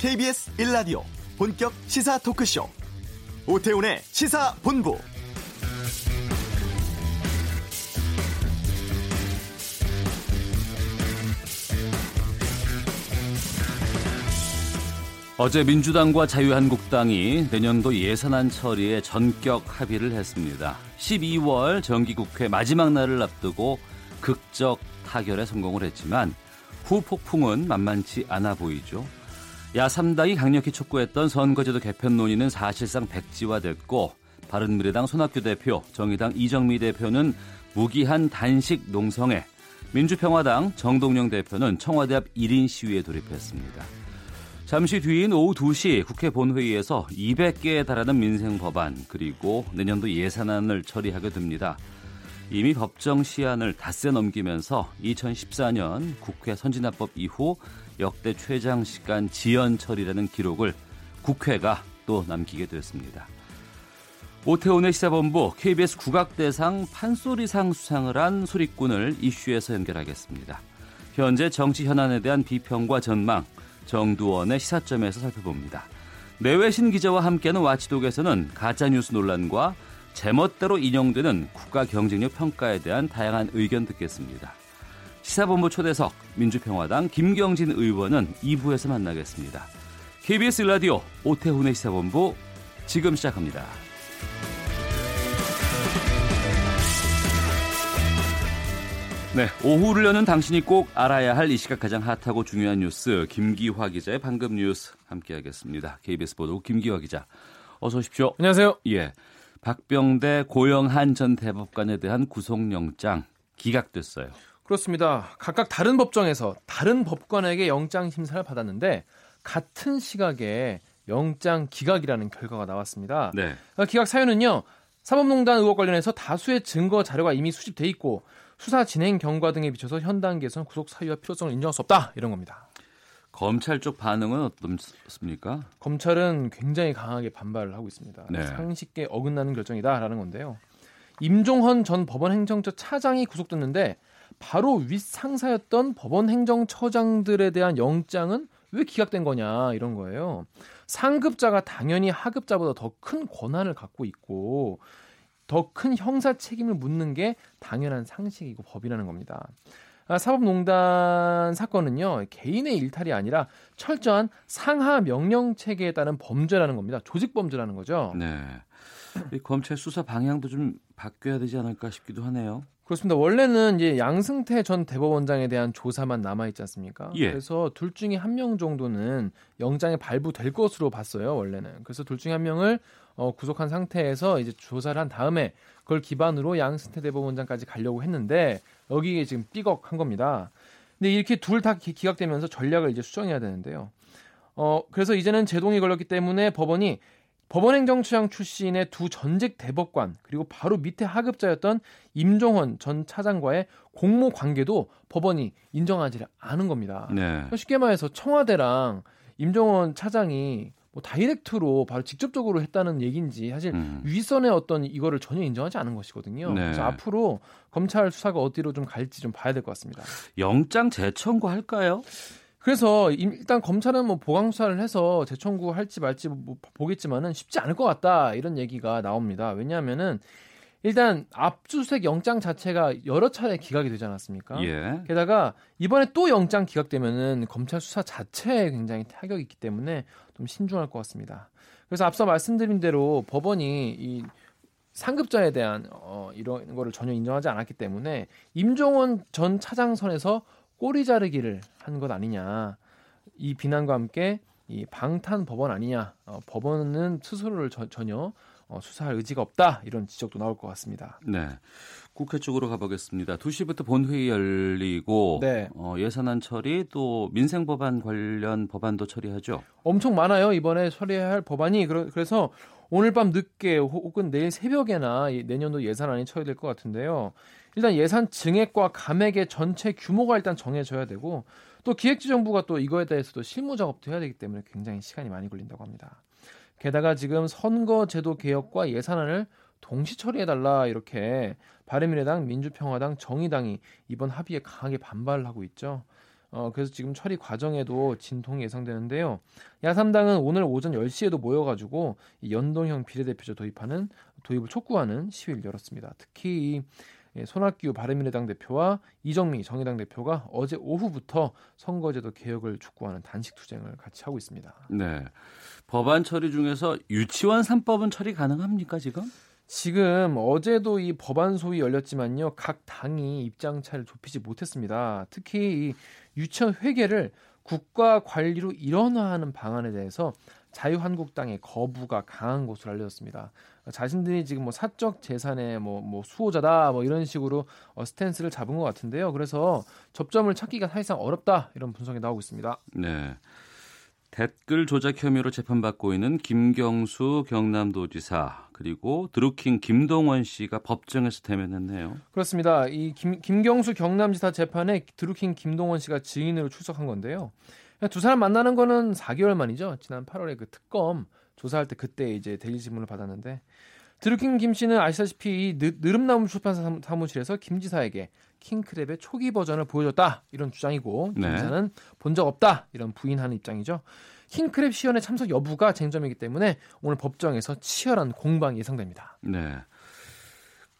KBS 1라디오 본격 시사 토크쇼 오태훈의 시사본부 어제 민주당과 자유한국당이 내년도 예산안 처리에 전격 합의를 했습니다. 12월 정기국회 마지막 날을 앞두고 극적 타결에 성공을 했지만 후폭풍은 만만치 않아 보이죠. 야3당이 강력히 촉구했던 선거제도 개편 논의는 사실상 백지화됐고 바른미래당 손학규 대표, 정의당 이정미 대표는 무기한 단식 농성에 민주평화당 정동영 대표는 청와대 앞 1인 시위에 돌입했습니다. 잠시 뒤인 오후 2시 국회 본회의에서 200개에 달하는 민생 법안 그리고 내년도 예산안을 처리하게 됩니다. 이미 법정 시한을 닷새 넘기면서 2014년 국회 선진화법 이후 역대 최장 시간 지연 처리라는 기록을 국회가 또 남기게 됐습니다. 오태훈의 시사본부 KBS 국악대상 판소리상 수상을 한 소리꾼을 이슈에서 연결하겠습니다. 현재 정치 현안에 대한 비평과 전망, 정두원의 시사점에서 살펴봅니다. 내외신 기자와 함께하는 와치독에서는 가짜뉴스 논란과 제멋대로 인용되는 국가 경쟁력 평가에 대한 다양한 의견 듣겠습니다. 시사본부 초대석 민주평화당 김경진 의원은 2부에서 만나겠습니다. KBS 라디오 오태훈의 시사본부 지금 시작합니다. 네, 오후를 여는 당신이 꼭 알아야 할 이 시각 가장 핫하고 중요한 뉴스 김기화 기자의 방금 뉴스 함께하겠습니다. KBS 보도 김기화 기자, 어서 오십시오. 안녕하세요. 예, 박병대 고영한 전 대법관에 대한 구속영장 기각됐어요. 그렇습니다. 각각 다른 법정에서 다른 법관에게 영장 심사를 받았는데 같은 시각에 영장 기각이라는 결과가 나왔습니다. 네. 기각 사유는요. 사법농단 의혹 관련해서 다수의 증거 자료가 이미 수집돼 있고 수사 진행 경과 등에 비춰서 현 단계에서는 구속 사유와 필요성을 인정할 수 없다 이런 겁니다. 검찰 쪽 반응은 어떻습니까? 검찰은 굉장히 강하게 반발을 하고 있습니다. 네. 상식에 어긋나는 결정이다라는 건데요. 임종헌 전 법원 행정처 차장이 구속됐는데 바로 윗 상사였던 법원 행정처장들에 대한 영장은 왜 기각된 거냐 이런 거예요. 상급자가 당연히 하급자보다 더 큰 권한을 갖고 있고 더 큰 형사 책임을 묻는 게 당연한 상식이고 법이라는 겁니다. 아, 사법농단 사건은요 개인의 일탈이 아니라 철저한 상하 명령 체계에 따른 범죄라는 겁니다. 조직 범죄라는 거죠. 네. 이 검찰 수사 방향도 좀 바뀌어야 되지 않을까 싶기도 하네요. 그렇습니다. 원래는 이제 양승태 전 대법원장에 대한 조사만 남아 있지 않습니까? 예. 그래서 둘 중에 한 명 정도는 영장에 발부될 것으로 봤어요. 원래는. 그래서 둘 중에 한 명을 어, 구속한 상태에서 이제 조사를 한 다음에 그걸 기반으로 양승태 대법원장까지 가려고 했는데 여기에 지금 삐걱한 겁니다. 근데 이렇게 둘 다 기각되면서 전략을 이제 수정해야 되는데요. 어, 그래서 이제는 제동이 걸렸기 때문에 법원이 법원행정처장 출신의 두 전직 대법관 그리고 바로 밑에 하급자였던 임종헌 전 차장과의 공모 관계도 법원이 인정하지 않은 겁니다. 네. 쉽게 말해서 청와대랑 임종헌 차장이 뭐 다이렉트로 바로 직접적으로 했다는 얘기인지 사실 음. 위선의 어떤 이거를 전혀 인정하지 않은 것이거든요. 네. 그래서 앞으로 검찰 수사가 어디로 좀 갈지 좀 봐야 될 것 같습니다. 영장 재청구 할까요? 그래서 일단 검찰은 뭐 보강 수사를 해서 재청구 할지 말지 뭐 보겠지만은 쉽지 않을 것 같다 이런 얘기가 나옵니다. 왜냐하면은 일단 압수수색 영장 자체가 여러 차례 기각이 되지 않았습니까? 예. 게다가 이번에 또 영장 기각되면은 검찰 수사 자체에 굉장히 타격이 있기 때문에 좀 신중할 것 같습니다. 그래서 앞서 말씀드린 대로 법원이 이 상급자에 대한 어, 이런 거를 전혀 인정하지 않았기 때문에 임종원 전 차장선에서 꼬리 자르기를 한 것 아니냐 이 비난과 함께 이 방탄 법원 아니냐 어, 법원은 스스로를 저, 전혀 어, 수사할 의지가 없다 이런 지적도 나올 것 같습니다. 네. 국회 쪽으로 가보겠습니다. 2시부터 본회의 열리고 네. 어, 예산안 처리 또 민생 법안 관련 법안도 처리하죠. 엄청 많아요 이번에 처리해야 할 법안이 그래서 오늘 밤 늦게 혹은 내일 새벽에나 내년도 예산안이 처리될 것 같은데요. 일단 예산 증액과 감액의 전체 규모가 일단 정해져야 되고 또 기획재정부가 또 이거에 대해서도 실무 작업도 해야 되기 때문에 굉장히 시간이 많이 걸린다고 합니다. 게다가 지금 선거제도 개혁과 예산안을 동시 처리해달라 이렇게 바른미래당, 민주평화당, 정의당이 이번 합의에 강하게 반발을 하고 있죠. 어, 그래서 지금 처리 과정에도 진통이 예상되는데요. 야3당은 오늘 오전 10시에도 모여가지고 이 연동형 비례대표제 도입하는 도입을 촉구하는 시위를 열었습니다. 특히 이 손학규 바른미래당 대표와 이정미 정의당 대표가 어제 오후부터 선거제도 개혁을 촉구하는 단식 투쟁을 같이 하고 있습니다. 네. 법안 처리 중에서 유치원 3법은 처리 가능합니까 지금? 지금 어제도 이 법안 소위 열렸지만요. 각 당이 입장 차를 좁히지 못했습니다. 특히 이 유치원 회계를 국가 관리로 일원화하는 방안에 대해서 자유한국당의 거부가 강한 것으로 알려졌습니다. 자신들이 지금 뭐 사적 재산의 뭐, 뭐 수호자다 뭐 이런 식으로 어, 스탠스를 잡은 것 같은데요. 그래서 접점을 찾기가 사실상 어렵다 이런 분석이 나오고 있습니다. 네. 댓글 조작 혐의로 재판받고 있는 김경수 경남도지사 그리고 드루킹 김동원 씨가 법정에서 대면했네요. 그렇습니다. 이 김, 김경수 경남지사 재판에 드루킹 김동원 씨가 증인으로 출석한 건데요. 두 사람 만나는 거는 4개월 만이죠. 지난 8월에 그 특검 조사할 때 그때 이제 대리 질문을 받았는데 드루킹 김 씨는 아시다시피 느, 느름나무 출판사 사무실에서 김 지사에게 킹크랩의 초기 버전을 보여줬다 이런 주장이고 김 네. 지사는 본 적 없다 이런 부인하는 입장이죠. 킹크랩 시연의 참석 여부가 쟁점이기 때문에 오늘 법정에서 치열한 공방이 예상됩니다. 네.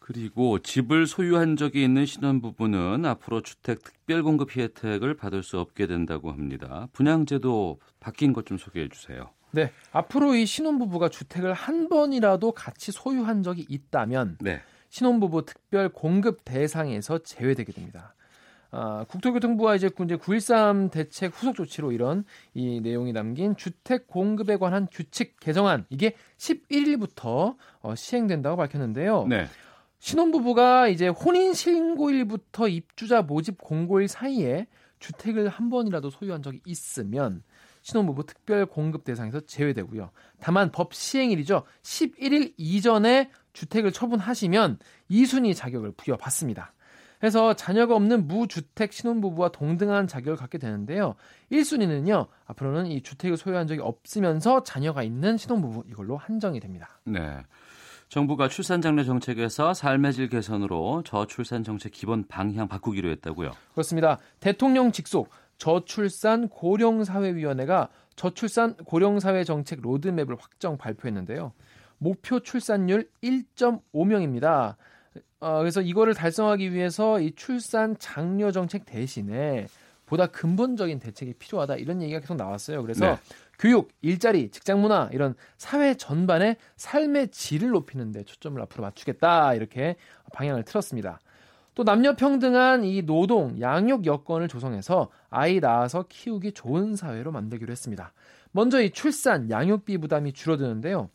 그리고 집을 소유한 적이 있는 신혼부부는 앞으로 주택 특별공급 혜택을 받을 수 없게 된다고 합니다. 분양제도 바뀐 것 좀 소개해 주세요. 네, 앞으로 이 신혼부부가 주택을 한 번이라도 같이 소유한 적이 있다면 네. 신혼부부 특별 공급 대상에서 제외되게 됩니다. 아, 국토교통부와 이제 9.13 대책 후속 조치로 이런 이 내용이 담긴 주택 공급에 관한 규칙 개정안 이게 11일부터 어, 시행된다고 밝혔는데요. 네. 신혼부부가 이제 혼인 신고일부터 입주자 모집 공고일 사이에 주택을 한 번이라도 소유한 적이 있으면 신혼부부 특별 공급 대상에서 제외되고요. 다만 법 시행일이죠. 11일 이전에 주택을 처분하시면 2순위 자격을 부여받습니다. 그래서 자녀가 없는 무주택 신혼부부와 동등한 자격을 갖게 되는데요. 1순위는요, 앞으로는 이 주택을 소유한 적이 없으면서 자녀가 있는 신혼부부 이걸로 한정이 됩니다. 네. 정부가 출산 장려 정책에서 삶의 질 개선으로 저출산 정책 기본 방향 바꾸기로 했다고요. 그렇습니다. 대통령 직속 저출산 고령사회위원회가 저출산 고령사회 정책 로드맵을 확정 발표했는데요. 목표 출산율 1.5명입니다. 어, 그래서 이거를 달성하기 위해서 이 출산 장려 정책 대신에 보다 근본적인 대책이 필요하다 이런 얘기가 계속 나왔어요. 그래서 네. 교육, 일자리, 직장 문화 이런 사회 전반의 삶의 질을 높이는 데 초점을 앞으로 맞추겠다 이렇게 방향을 틀었습니다. 또 남녀 평등한 이 노동, 양육 여건을 조성해서 아이 낳아서 키우기 좋은 사회로 만들기로 했습니다. 먼저 이 출산, 양육비 부담이 줄어드는데요.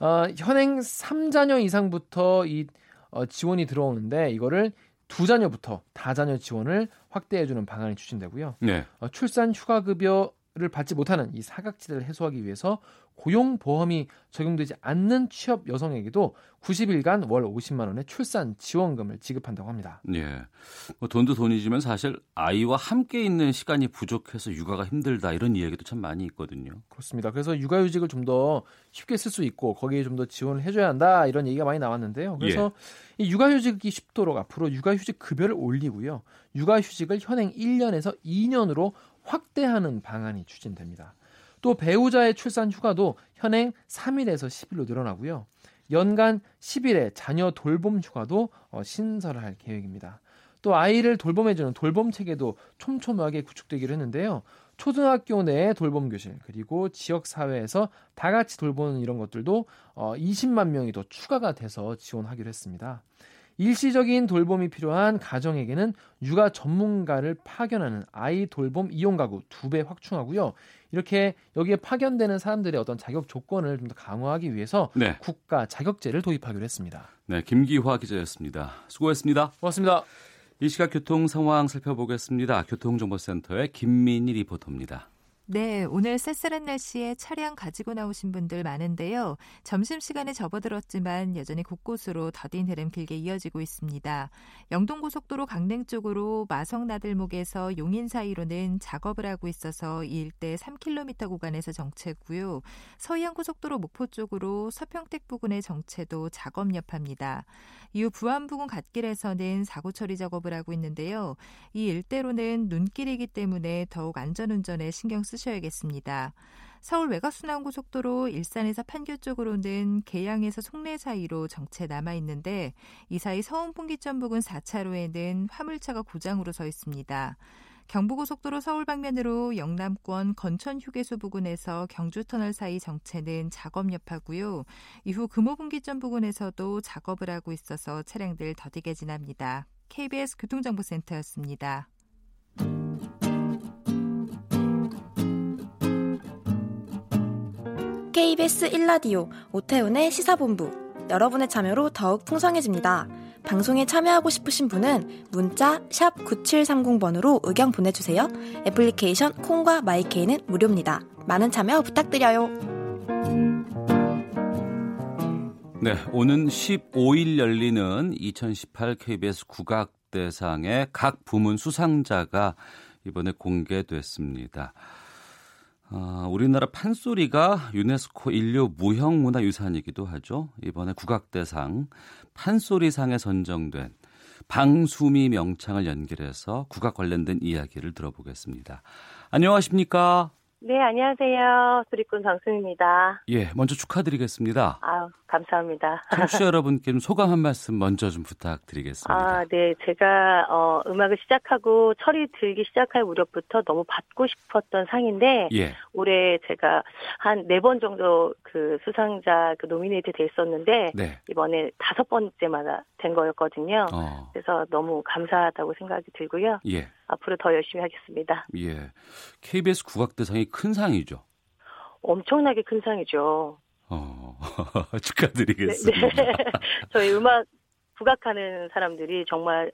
어, 현행 3자녀 이상부터 이 어, 지원이 들어오는데 이거를 두 자녀부터 다자녀 지원을 확대해주는 방안이 추진되고요. 네. 어, 출산 휴가 급여 를 받지 못하는 이 사각지대를 해소하기 위해서 고용보험이 적용되지 않는 취업 여성에게도 90일간 월 50만 원의 출산 지원금을 지급한다고 합니다. 예. 뭐 돈도 돈이지만 사실 아이와 함께 있는 시간이 부족해서 육아가 힘들다 이런 이야기도 참 많이 있거든요. 그렇습니다. 그래서 육아휴직을 좀 더 쉽게 쓸 수 있고 거기에 좀 더 지원을 해줘야 한다 이런 얘기가 많이 나왔는데요. 그래서 예. 이 육아휴직이 쉽도록 앞으로 육아휴직 급여를 올리고요. 육아휴직을 현행 1년에서 2년으로 확대하는 방안이 추진됩니다. 또 배우자의 출산 휴가도 현행 3일에서 10일로 늘어나고요. 연간 10일의 자녀 돌봄 휴가도 어, 신설할 계획입니다. 또 아이를 돌봄해주는 돌봄 체계도 촘촘하게 구축되기로 했는데요. 초등학교 내 돌봄 교실 그리고 지역 사회에서 다 같이 돌보는 이런 것들도 어, 20만 명이 더 추가가 돼서 지원하기로 했습니다. 일시적인 돌봄이 필요한 가정에게는 육아 전문가를 파견하는 아이 돌봄 이용 가구 두 배 확충하고요. 이렇게 여기에 파견되는 사람들의 어떤 자격 조건을 좀 더 강화하기 위해서 네. 국가 자격제를 도입하기로 했습니다. 네, 김기화 기자였습니다. 수고했습니다. 고맙습니다. 이 시각 교통 상황 살펴보겠습니다. 교통정보센터의 김민희 리포터입니다. 네, 오늘 쌀쌀한 날씨에 차량 가지고 나오신 분들 많은데요. 점심시간에 접어들었지만 여전히 곳곳으로 더딘 흐름 길게 이어지고 있습니다. 영동고속도로 강릉 쪽으로 마성나들목에서 용인 사이로는 작업을 하고 있어서 이 일대 3km 구간에서 정체고요. 서해안고속도로 목포 쪽으로 서평택 부근의 정체도 작업 여파입니다. 이후 부안 부근 갓길에서는 사고 처리 작업을 하고 있는데요. 이 일대로는 눈길이기 때문에 더욱 안전운전에 신경 쓰시 쓰셔야겠습니다. 서울 외곽순환고속도로 일산에서 판교 쪽으로는 계양에서 송내 사이로 정체 남아 있는데 이 사이 서운분기점 부근 4차로에는 화물차가 고장으로 서 있습니다. 경부고속도로 서울 방면으로 영남권 건천 휴게소 부근에서 경주터널 사이 정체는 작업 여파고요. 이후 금호분기점 부근에서도 작업을 하고 있어서 차량들 더디게 지납니다. KBS 교통정보센터였습니다. KBS 1라디오 오태훈의 시사본부 여러분의 참여로 더욱 풍성해집니다. 방송에 참여하고 싶으신 분은 문자 9730번으로 의견 보내주세요. 애플리케이션 콩과 마이케이는 무료입니다. 많은 참여 부탁드려요. 네, 오는 15일 열리는 2018 KBS 국악대상의 각 부문 수상자가 이번에 공개됐습니다. 어, 우리나라 판소리가 유네스코 인류 무형문화유산이기도 하죠. 이번에 국악대상 판소리상에 선정된 방수미 명창을 연결해서 국악 관련된 이야기를 들어보겠습니다. 안녕하십니까? 네, 안녕하세요. 수리꾼 방수입니다. 예, 먼저 축하드리겠습니다. 아, 감사합니다. 청취자 여러분께 좀 소감 한 말씀 먼저 좀 부탁드리겠습니다. 아, 네. 제가 어, 음악을 시작하고 철이 들기 시작할 무렵부터 너무 받고 싶었던 상인데 예. 올해 제가 한 네 번 정도 그 수상자 그 노미네이트 됐었는데 네. 이번에 다섯 번째마다 된 거였거든요. 어, 그래서 너무 감사하다고 생각이 들고요. 예. 앞으로 더 열심히 하겠습니다. 예. KBS 국악대상이 큰 상이죠. 엄청나게 큰 상이죠. 어, 축하드리겠습니다. 네, 네. 저희 음악 국악하는 사람들이 정말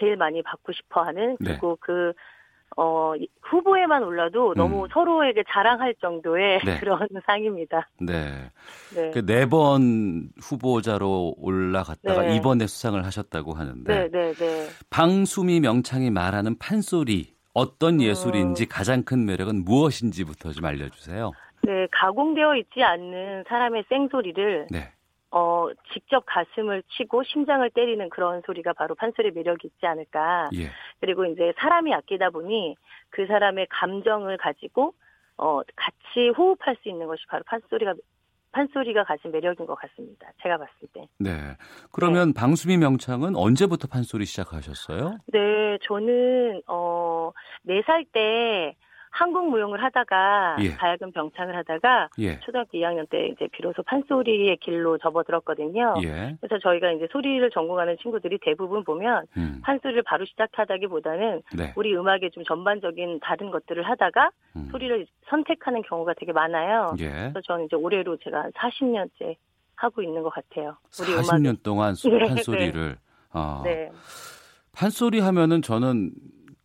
제일 많이 받고 싶어 하는 네. 그리고 그 어, 후보에만 올라도 너무 음. 서로에게 자랑할 정도의 네. 그런 상입니다. 네. 네. 네번 후보자로 올라갔다가 네. 이번에 수상을 하셨다고 하는데 네, 네, 네. 방수미 명창이 말하는 판소리 어떤 음. 예술인지 가장 큰 매력은 무엇인지부터 좀 알려주세요. 네, 가공되어 있지 않는 사람의 생소리를 네. 어, 직접 가슴을 치고 심장을 때리는 그런 소리가 바로 판소리의 매력이 있지 않을까. 예. 그리고 이제 사람이 아끼다 보니 그 사람의 감정을 가지고 어 같이 호흡할 수 있는 것이 바로 판소리가 판소리가 가진 매력인 것 같습니다. 제가 봤을 때. 네. 그러면 방수미 명창은 언제부터 판소리 시작하셨어요? 네, 저는 어네살때 한국 무용을 하다가 예. 가야금 병창을 하다가 예. 초등학교 2학년 때 이제 비로소 판소리의 길로 접어들었거든요. 예. 그래서 저희가 이제 소리를 전공하는 친구들이 대부분 보면 음. 판소리를 바로 시작하다기보다는 네. 우리 음악의 좀 전반적인 다른 것들을 하다가 음. 소리를 선택하는 경우가 되게 많아요. 예. 그래서 저는 이제 올해로 제가 40년째 하고 있는 것 같아요. 우리 40년 동안 수- 네, 판소리를 어, 네. 판소리 하면은 저는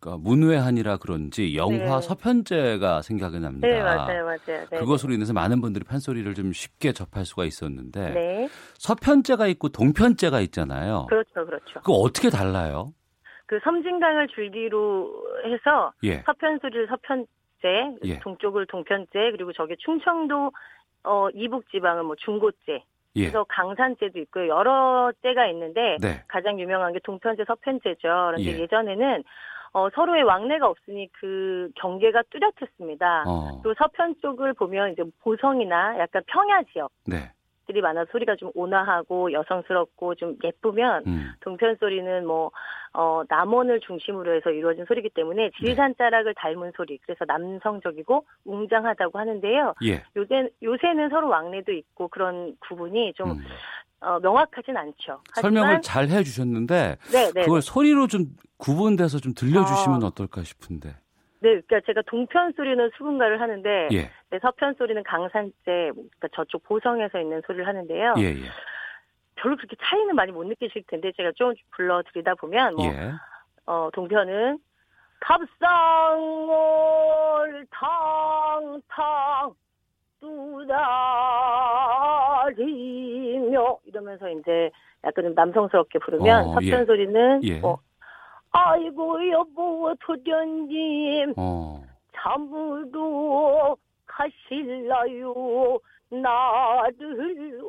그러니까 문외한이라 그런지 영화 네. 서편제가 생각이 납니다. 네, 맞아요, 맞아요. 네, 그것으로 인해서 많은 분들이 판소리를 좀 쉽게 접할 수가 있었는데 네. 서편제가 있고 동편제가 있잖아요. 그렇죠, 그렇죠. 그거 어떻게 달라요? 그 섬진강을 줄기로 해서 예. 서편소리를 서편제, 예. 동쪽을 동편제, 그리고 저기 충청도 어 이북 지방은 뭐 중고제, 예. 그래서 강산제도 있고요. 여러 제가 있는데 네. 가장 유명한 게 동편제, 서편제죠. 그런데 예. 예. 전에는 어, 서로의 왕래가 없으니 그 경계가 뚜렷했습니다. 어. 또 서편 쪽을 보면 이제 보성이나 약간 평야 지역들이 네. 많아 서 소리가 좀 온화하고 여성스럽고 좀 예쁘면 음. 동편 소리는 뭐 어, 남원을 중심으로 해서 이루어진 소리이기 때문에 질산자락을 닮은 소리. 그래서 남성적이고 웅장하다고 하는데요. 예. 요새 요새는 서로 왕래도 있고 그런 구분이 좀 음. 어, 명확하진 않죠. 설명을 잘 해주셨는데 네, 네. 그걸 소리로 좀 구분돼서 좀 들려주시면 아. 어떨까 싶은데. 네, 그러니까 제가 동편 소리는 수분가를 하는데 예. 네, 서편 소리는 강산제, 그러니까 저쪽 보성에서 있는 소리를 하는데요. 예. 예. 별로 그렇게 차이는 많이 못 느끼실 텐데 제가 좀 불러드리다 보면 뭐 예. 어, 동편은 탑상을 탕탕 두 다리며 이러면서 이제 약간 좀 남성스럽게 부르면 어, 섭전 예. 소리는 예. 뭐 아이고 여보 도련님 어. 잠으로 가실라요 나를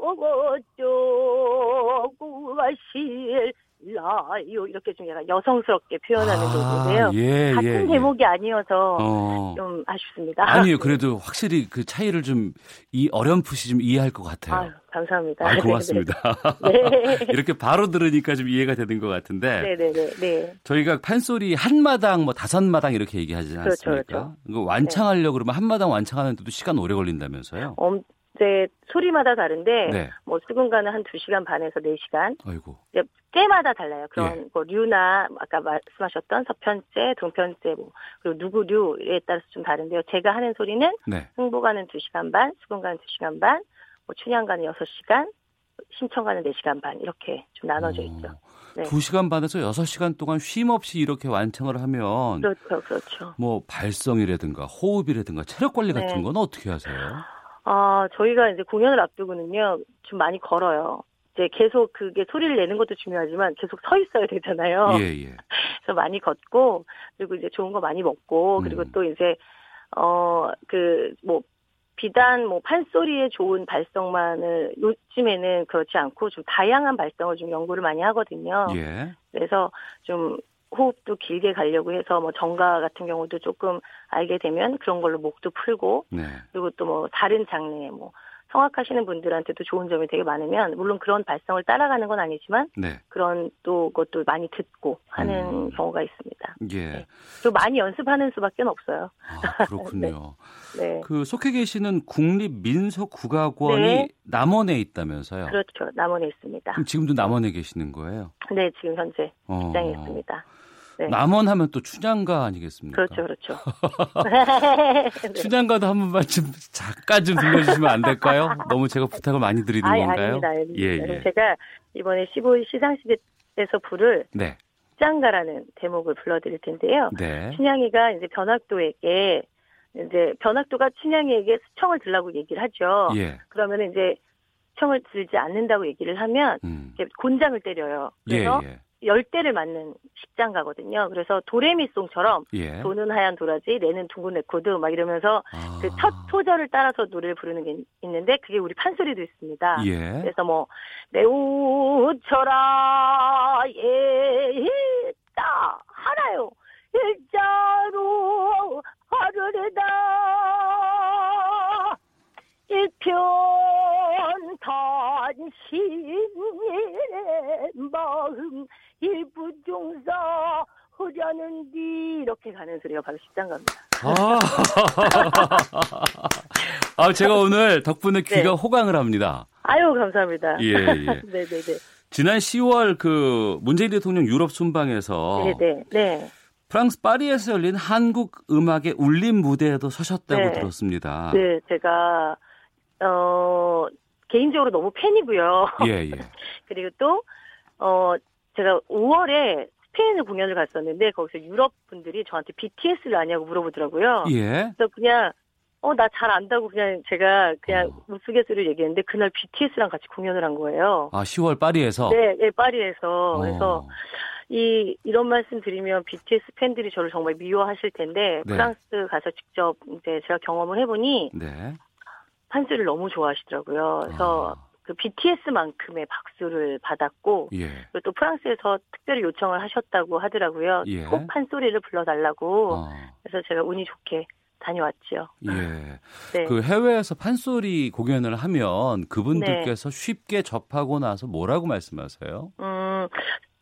어쩌고 가실 라요 이렇게 좀 약간 여성스럽게 표현하는 곡인데요. 예, 같은 예, 예. 제목이 아니어서 어. 좀 아쉽습니다. 아니요, 그래도 확실히 그 차이를 좀 이 어렴풋이 좀 이해할 것 같아요. 아유, 감사합니다. 아, 고맙습니다. 네. 이렇게 바로 들으니까 좀 이해가 되는 것 같은데 네, 네, 네, 네. 저희가 판소리 한 마당 뭐 다섯 마당 이렇게 얘기하지 그렇죠, 않습니까? 그렇죠. 이거 완창하려고 그러면 한 마당 완창하는데도 시간 오래 걸린다면서요? 어, 이제 소리마다 다른데 네. 뭐 수군가는 한 2시간 반에서 4시간 아이고. 이제 때마다 달라요. 그런 예. 뭐 류나 아까 말씀하셨던 서편제, 동편제 뭐 그리고 누구 류에 따라서 좀 다른데요. 제가 하는 소리는 네. 흥보가는 2시간 반, 수군가는 2시간 반, 뭐 춘향가는 6시간, 심청가는 4시간 반 이렇게 좀 나눠져 있죠. 네. 2시간 반에서 6시간 동안 쉼 없이 이렇게 완창을 하면 그렇죠, 그렇죠. 뭐 발성이라든가 호흡이라든가 체력 관리 같은 네. 건 어떻게 하세요? 아, 저희가 이제 공연을 앞두고는요, 좀 많이 걸어요. 이제 계속 그게 소리를 내는 것도 중요하지만 계속 서 있어야 되잖아요. 예, 예. 그래서 많이 걷고, 그리고 이제 좋은 거 많이 먹고, 그리고 음. 또 이제, 어, 그, 뭐, 비단 뭐 판소리의 좋은 발성만을 요즘에는 그렇지 않고 좀 다양한 발성을 좀 연구를 많이 하거든요. 예. 그래서 좀 호흡도 길게 가려고 해서 뭐 정가 같은 경우도 조금 알게 되면 그런 걸로 목도 풀고 네. 그리고 또 뭐 다른 장르 뭐 성악하시는 분들한테도 좋은 점이 되게 많으면 물론 그런 발성을 따라가는 건 아니지만 네. 그런 또 것도 많이 듣고 하는 음. 경우가 있습니다. 예. 또 많이 연습하는 수밖에 없어요. 아, 그렇군요. 네. 그 속해 계시는 국립 민속국악원이 네. 남원에 있다면서요? 그렇죠. 남원에 있습니다. 그럼 지금도 남원에 계시는 거예요? 네, 지금 현재 어. 직장에 있습니다. 네. 남원 하면 또 춘향가 아니겠습니까? 그렇죠, 그렇죠. 네. 춘향가도 한 번만 좀 잠깐 좀 들려주시면 안 될까요? 너무 제가 부탁을 많이 드리는 아니, 건가요? 아닙니다. 아닙니다. 예, 예. 제가 이번에 15일 시상식에서 부를 네, 짱가라는 대목을 불러드릴 텐데요. 네, 춘향이가 이제 변학도에게 이제 변학도가 춘향이에게 수청을 들라고 얘기를 하죠. 예, 그러면 이제 수청을 들지 않는다고 얘기를 하면 음, 이렇게 곤장을 때려요. 예, 그래서 예, 열대를 맞는 십장가거든요. 그래서 도레미송처럼 예. 도는 하얀 도라지, 레는 둥근 레코드 막 이러면서 아, 그첫 소절을 따라서 노래를 부르는 게 있는데 그게 우리 판소리도 있습니다. 예, 그래서 뭐 내우쳐라 예다 하나요 일자로 하루래다 일편 단신의 마음 일부종사 흐려는디 이렇게 가는 소리가 바로 십장가입니다. 아, 아, 제가 오늘 덕분에 귀가 네. 호강을 합니다. 아유 감사합니다. 예, 예. 네네네. 지난 10월 그 문재인 대통령 유럽 순방에서 네네. 네. 프랑스 파리에서 열린 한국 음악의 울림 무대에도 서셨다고 네. 들었습니다. 네, 제가 어 개인적으로 너무 팬이고요. 예, 예. 그리고 또 어 제가 5월에 스페인을 공연을 갔었는데 거기서 유럽 분들이 저한테 BTS를 아냐고 물어보더라고요. 예. 그래서 그냥 어 나 잘 안다고 그냥 제가 그냥 어. 우스갯소리를 얘기했는데 그날 BTS랑 같이 공연을 한 거예요. 아, 10월 파리에서. 네, 네, 파리에서 어. 그래서 이 이런 말씀 드리면 BTS 팬들이 저를 정말 미워하실 텐데 네. 프랑스 가서 직접 이제 제가 경험을 해보니 네. 판소리를 너무 좋아하시더라고요. 그래서 아, 그 BTS만큼의 박수를 받았고 예. 그리고 또 프랑스에서 특별히 요청을 하셨다고 하더라고요. 예. 꼭 판소리를 불러달라고. 어, 그래서 제가 운이 좋게 다녀왔죠. 예. 네. 그 해외에서 판소리 공연을 하면 그분들께서 네. 쉽게 접하고 나서 뭐라고 말씀하세요? 음,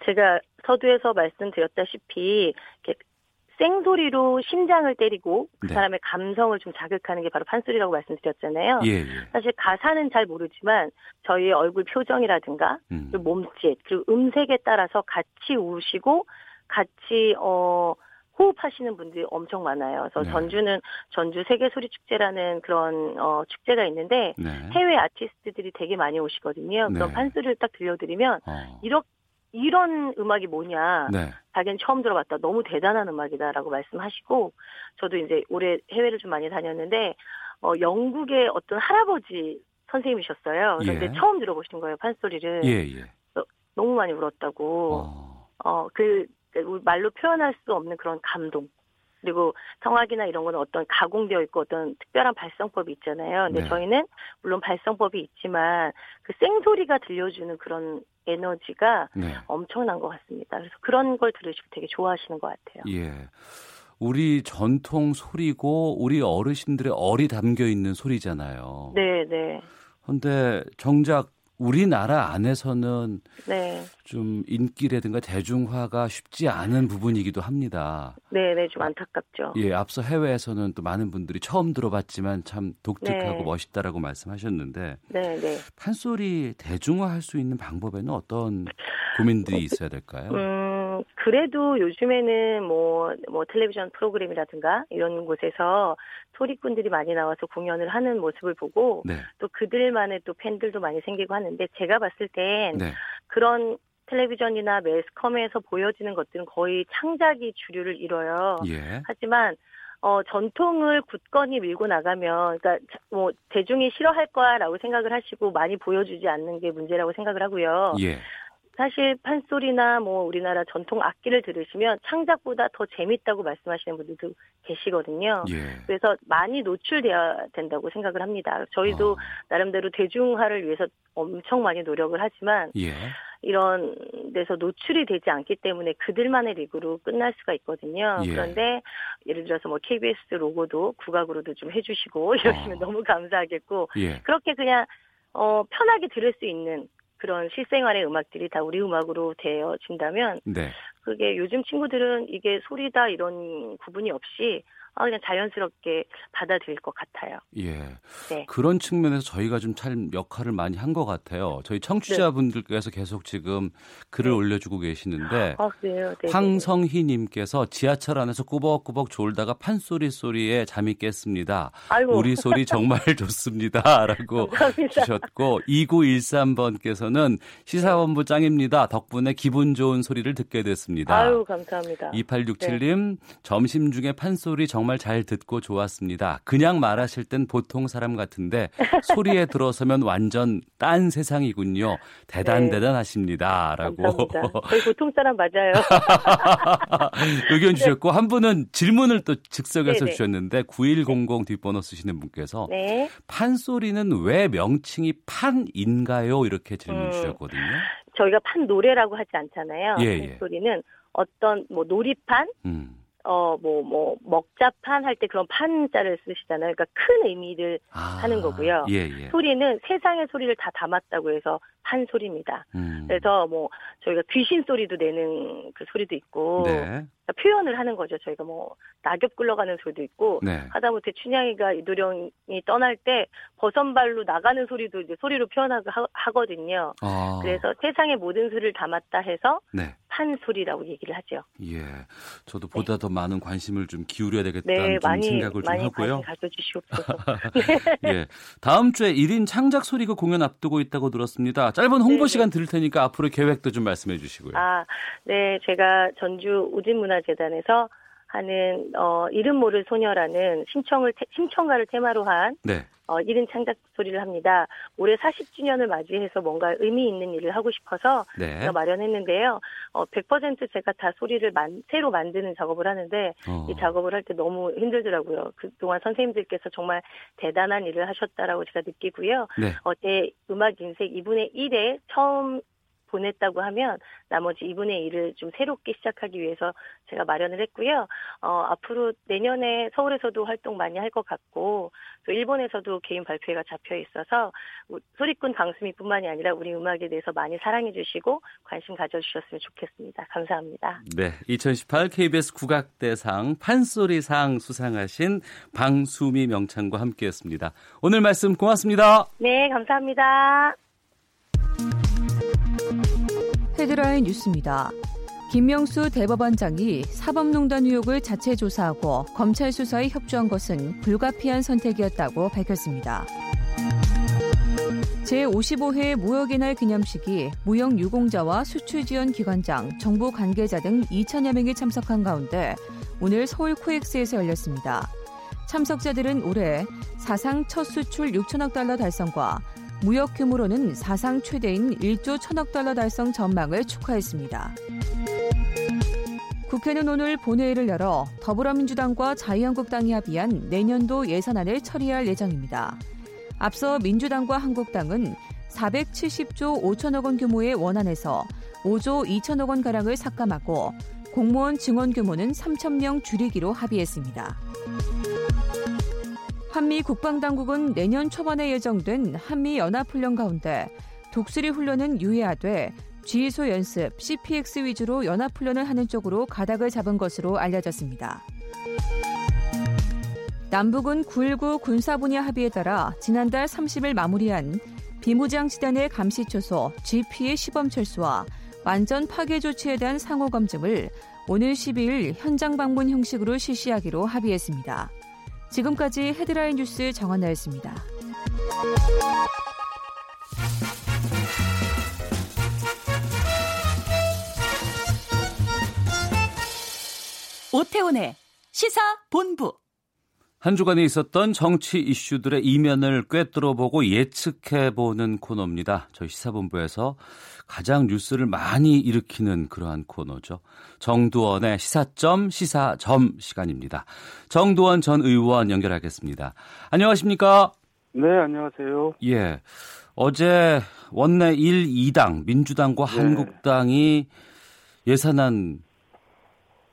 제가 서두에서 말씀드렸다시피 생소리로 심장을 때리고 그 네. 사람의 감성을 좀 자극하는 게 바로 판소리라고 말씀드렸잖아요. 예, 예. 사실 가사는 잘 모르지만 저희의 얼굴 표정이라든가 음. 그리고 몸짓 그리고 음색에 따라서 같이 우시고 같이 어 호흡하시는 분들이 엄청 많아요. 그래서 네. 전주는 전주 세계 소리 축제라는 그런 어 축제가 있는데 네. 해외 아티스트들이 되게 많이 오시거든요. 그럼 네. 판소리를 딱 들려드리면 어. 이렇게 이런 음악이 뭐냐. 네. 자기는 처음 들어봤다. 너무 대단한 음악이다라고 말씀하시고 저도 이제 올해 해외를 좀 많이 다녔는데 어 영국의 어떤 할아버지 선생님이셨어요. 그래서 예. 처음 들어보신 거예요 판소리를. 예, 예. 너무 많이 울었다고. 어. 어그 말로 표현할 수 없는 그런 감동. 그리고 성악이나 이런 거는 어떤 가공되어 있고 어떤 특별한 발성법이 있잖아요. 근데 네. 저희는 물론 발성법이 있지만 그 생소리가 들려주는 그런 에너지가 네. 엄청난 것 같습니다. 그래서 그런 걸 들으시고 되게 좋아하시는 것 같아요. 예. 우리 전통 소리고 우리 어르신들의 얼이 담겨 있는 소리잖아요. 네, 네, 근데 정작 우리나라 안에서는 네, 좀 인기라든가 대중화가 쉽지 않은 부분이기도 합니다. 네, 네, 좀 안타깝죠. 예, 앞서 해외에서는 또 많은 분들이 처음 들어봤지만 참 독특하고 네. 멋있다라고 말씀하셨는데 네, 네. 판소리 대중화할 수 있는 방법에는 어떤 고민들이 있어야 될까요? 음, 그래도 요즘에는 뭐, 뭐, 텔레비전 프로그램이라든가 이런 곳에서 소리꾼들이 많이 나와서 공연을 하는 모습을 보고 네, 또 그들만의 또 팬들도 많이 생기고 하는데 제가 봤을 땐 네, 그런 텔레비전이나 매스컴에서 보여지는 것들은 거의 창작이 주류를 이뤄요. 예, 하지만 어 전통을 굳건히 밀고 나가면 그러니까 자- 뭐 대중이 싫어할 거야라고 생각을 하시고 많이 보여주지 않는 게 문제라고 생각을 하고요. 예, 사실 판소리나 뭐 우리나라 전통 악기를 들으시면 창작보다 더 재밌다고 말씀하시는 분들도 계시거든요. 예. 그래서 많이 노출돼야 된다고 생각을 합니다. 저희도 어, 나름대로 대중화를 위해서 엄청 많이 노력을 하지만 예, 이런 데서 노출이 되지 않기 때문에 그들만의 리그로 끝날 수가 있거든요. 예. 그런데 예를 들어서 뭐 KBS 로고도 국악으로도 좀 해주시고 이러시면 어. 너무 감사하겠고 예, 그렇게 그냥 어 편하게 들을 수 있는 그런 실생활의 음악들이 다 우리 음악으로 되어진다면 네, 그게 요즘 친구들은 이게 소리다 이런 구분이 없이 아, 그냥 자연스럽게 받아들일 것 같아요. 예. 네. 그런 측면에서 저희가 좀 참 역할을 많이 한 것 같아요. 저희 청취자분들께서 계속 지금 글을 네. 올려주고 계시는데 아, 그래요? 네. 황성희님께서 지하철 안에서 꾸벅꾸벅 졸다가 판소리 소리에 잠이 깼습니다. 아이고. 우리 소리 정말 좋습니다.라고. 주셨고 2913번께서는 시사본부 짱입니다. 덕분에 기분 좋은 소리를 듣게 됐습니다. 아유, 감사합니다. 2867님 점심 중에 판소리 정말 잘 듣고 좋았습니다. 그냥 말하실 땐 보통 사람 같은데 소리에 들어서면 완전 딴 세상이군요. 대단 네. 대단하십니다라고. 저희 보통 사람 맞아요. 의견 주셨고 한 분은 질문을 또 즉석에서 네네. 주셨는데 9100 뒷번호 쓰시는 분께서 네. 판소리는 왜 명칭이 판인가요? 이렇게 질문 음. 주셨거든요. 저희가 판 노래라고 하지 않잖아요. 예, 예. 판 소리는 어떤 뭐 놀이판, 음. 어 뭐 뭐 먹자판 할 때 그런 판자를 쓰시잖아요. 그러니까 큰 의미를 아, 하는 거고요. 예, 예. 소리는 세상의 소리를 다 담았다고 해서 판 소리입니다. 음. 그래서 뭐 저희가 귀신 소리도 내는 그 소리도 있고 네. 표현을 하는 거죠. 저희가 뭐 낙엽 굴러가는 소리도 있고 네. 하다못해 춘향이가 이도령이 떠날 때 버선발로 나가는 소리도 이제 소리로 표현하고 하- 하거든요. 아, 그래서 세상의 모든 소리를 담았다 해서 네. 판소리라고 얘기를 하죠. 예. 저도 보다 더 많은 관심을 좀 기울여야 되겠다는 네, 좀 많이 생각을 좀 많이 하고요. 관심 가져 주시옵소서. 예. 다음 주에 1인 창작 소리가 공연 앞두고 있다고 들었습니다. 짧은 홍보 네, 시간 드릴 테니까 앞으로 계획도 좀 말씀해 주시고요. 아, 네, 제가 전주 우진문화 재단에서 하는 어 이름 모를 소녀라는 신청을 테- 신청가를 테마로 한 네. 어 1인 창작 소리를 합니다. 올해 40주년을 맞이해서 뭔가 의미 있는 일을 하고 싶어서 네. 마련했는데요. 어, 100% 제가 다 소리를 만, 새로 만드는 작업을 하는데 어. 이 작업을 할 때 너무 힘들더라고요. 그동안 선생님들께서 정말 대단한 일을 하셨다라고 제가 느끼고요. 네. 어, 제 음악 인생 2분의 1에 처음 보냈다고 하면 나머지 2분의 1을 좀 새롭게 시작하기 위해서 제가 마련을 했고요. 어, 앞으로 내년에 서울에서도 활동 많이 할 것 같고 또 일본에서도 개인 발표회가 잡혀 있어서 우- 소리꾼 방수미뿐만이 아니라 우리 음악에 대해서 많이 사랑해 주시고 관심 가져 주셨으면 좋겠습니다. 감사합니다. 네. 2018 KBS 국악대상 판소리상 수상하신 방수미 명창과 함께했습니다. 오늘 말씀 고맙습니다. 네, 감사합니다. 헤드라인 뉴스입니다. 김명수 대법원장이 사법농단 의혹을 자체 조사하고 검찰 수사에 협조한 것은 불가피한 선택이었다고 밝혔습니다. 제55회 무역의 날 기념식이 무역 유공자와 수출 지원 기관장, 정부 관계자 등 2천여 명이 참석한 가운데 오늘 서울 코엑스에서 열렸습니다. 참석자들은 올해 사상 첫 수출 6천억 달러 달성과 무역 규모로는 사상 최대인 1조 1천억 달러 달성 전망을 축하했습니다. 국회는 오늘 본회의를 열어 더불어민주당과 자유한국당이 합의한 내년도 예산안을 처리할 예정입니다. 앞서 민주당과 한국당은 470조 5천억 원 규모의 원안에서 5조 2천억 원 가량을 삭감하고 공무원 증원 규모는 3천 명 줄이기로 합의했습니다. 한미 국방당국은 내년 초반에 예정된 한미 연합훈련 가운데 독수리 훈련은 유예하되 G소 연습, CPX 위주로 연합훈련을 하는 쪽으로 가닥을 잡은 것으로 알려졌습니다. 남북은 9.19 군사분야 합의에 따라 지난달 30일 마무리한 비무장지단의 감시초소 GP의 시범 철수와 완전 파괴 조치에 대한 상호 검증을 오늘 12일 현장 방문 형식으로 실시하기로 합의했습니다. 지금까지 헤드라인 뉴스 정한나였습니다. 오태훈의 시사 본부. 한 주간에 있었던 정치 이슈들의 이면을 꿰뚫어보고 예측해보는 코너입니다. 저희 시사본부에서 가장 뉴스를 많이 일으키는 그러한 코너죠. 정두원의 시사점, 시사점 시간입니다. 정두원 전 의원 연결하겠습니다. 안녕하십니까? 네, 안녕하세요. 예. 어제 원내 1, 2당, 민주당과 네. 한국당이 예산안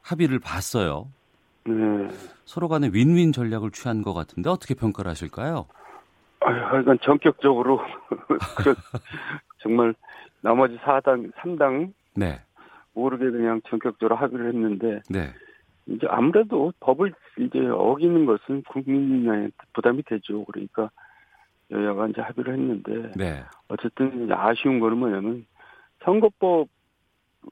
합의를 봤어요. 네. 서로 간에 윈윈 전략을 취한 것 같은데 어떻게 평가를 하실까요? 아, 이건 전격적으로 정말 나머지 4당, 3당 네. 모르게 그냥 전격적으로 합의를 했는데 네. 이제 아무래도 법을 이제 어기는 것은 국민에 부담이 되죠. 그러니까 여야가 이제 합의를 했는데 네. 어쨌든 아쉬운 거는 뭐냐면 선거법